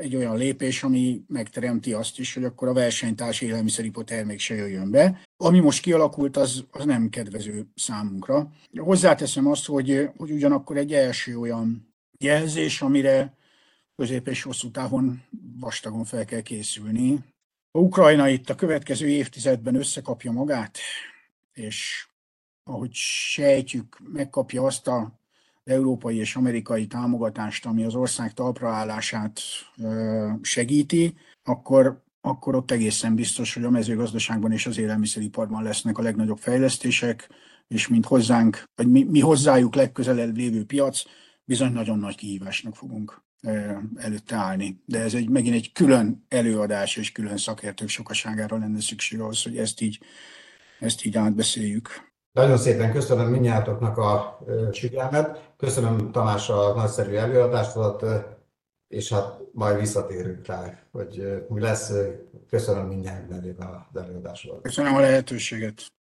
egy olyan lépés, ami megteremti azt is, hogy akkor a versenytárs élelmiszeripar termék se jöjjön be. Ami most kialakult, az, az nem kedvező számunkra. Hozzáteszem azt, hogy, hogy ugyanakkor egy első olyan jelzés, amire közép és hosszú távon vastagon fel kell készülni. A Ukrajna itt a következő évtizedben összekapja magát, és ahogy sejtjük, megkapja azt a európai és amerikai támogatást, ami az ország talpraállását segíti, akkor, akkor ott egészen biztos, hogy a mezőgazdaságban és az élelmiszeriparban lesznek a legnagyobb fejlesztések, és mint hozzánk, vagy mi, mi hozzájuk legközelebb lévő piac, bizony nagyon nagy kihívásnak fogunk előtte állni. De ez egy, megint egy külön előadás és külön szakértők sokaságára lenne szükség ahhoz, hogy ezt így, ezt így átbeszéljük. Nagyon szépen köszönöm mindnyájatoknak a figyelmet, köszönöm Tamás a nagyszerű előadásodat, és hát majd visszatérünk rá, hogy mi lesz. Köszönöm mindjárt nevében az előadásodat. Köszönöm a lehetőséget.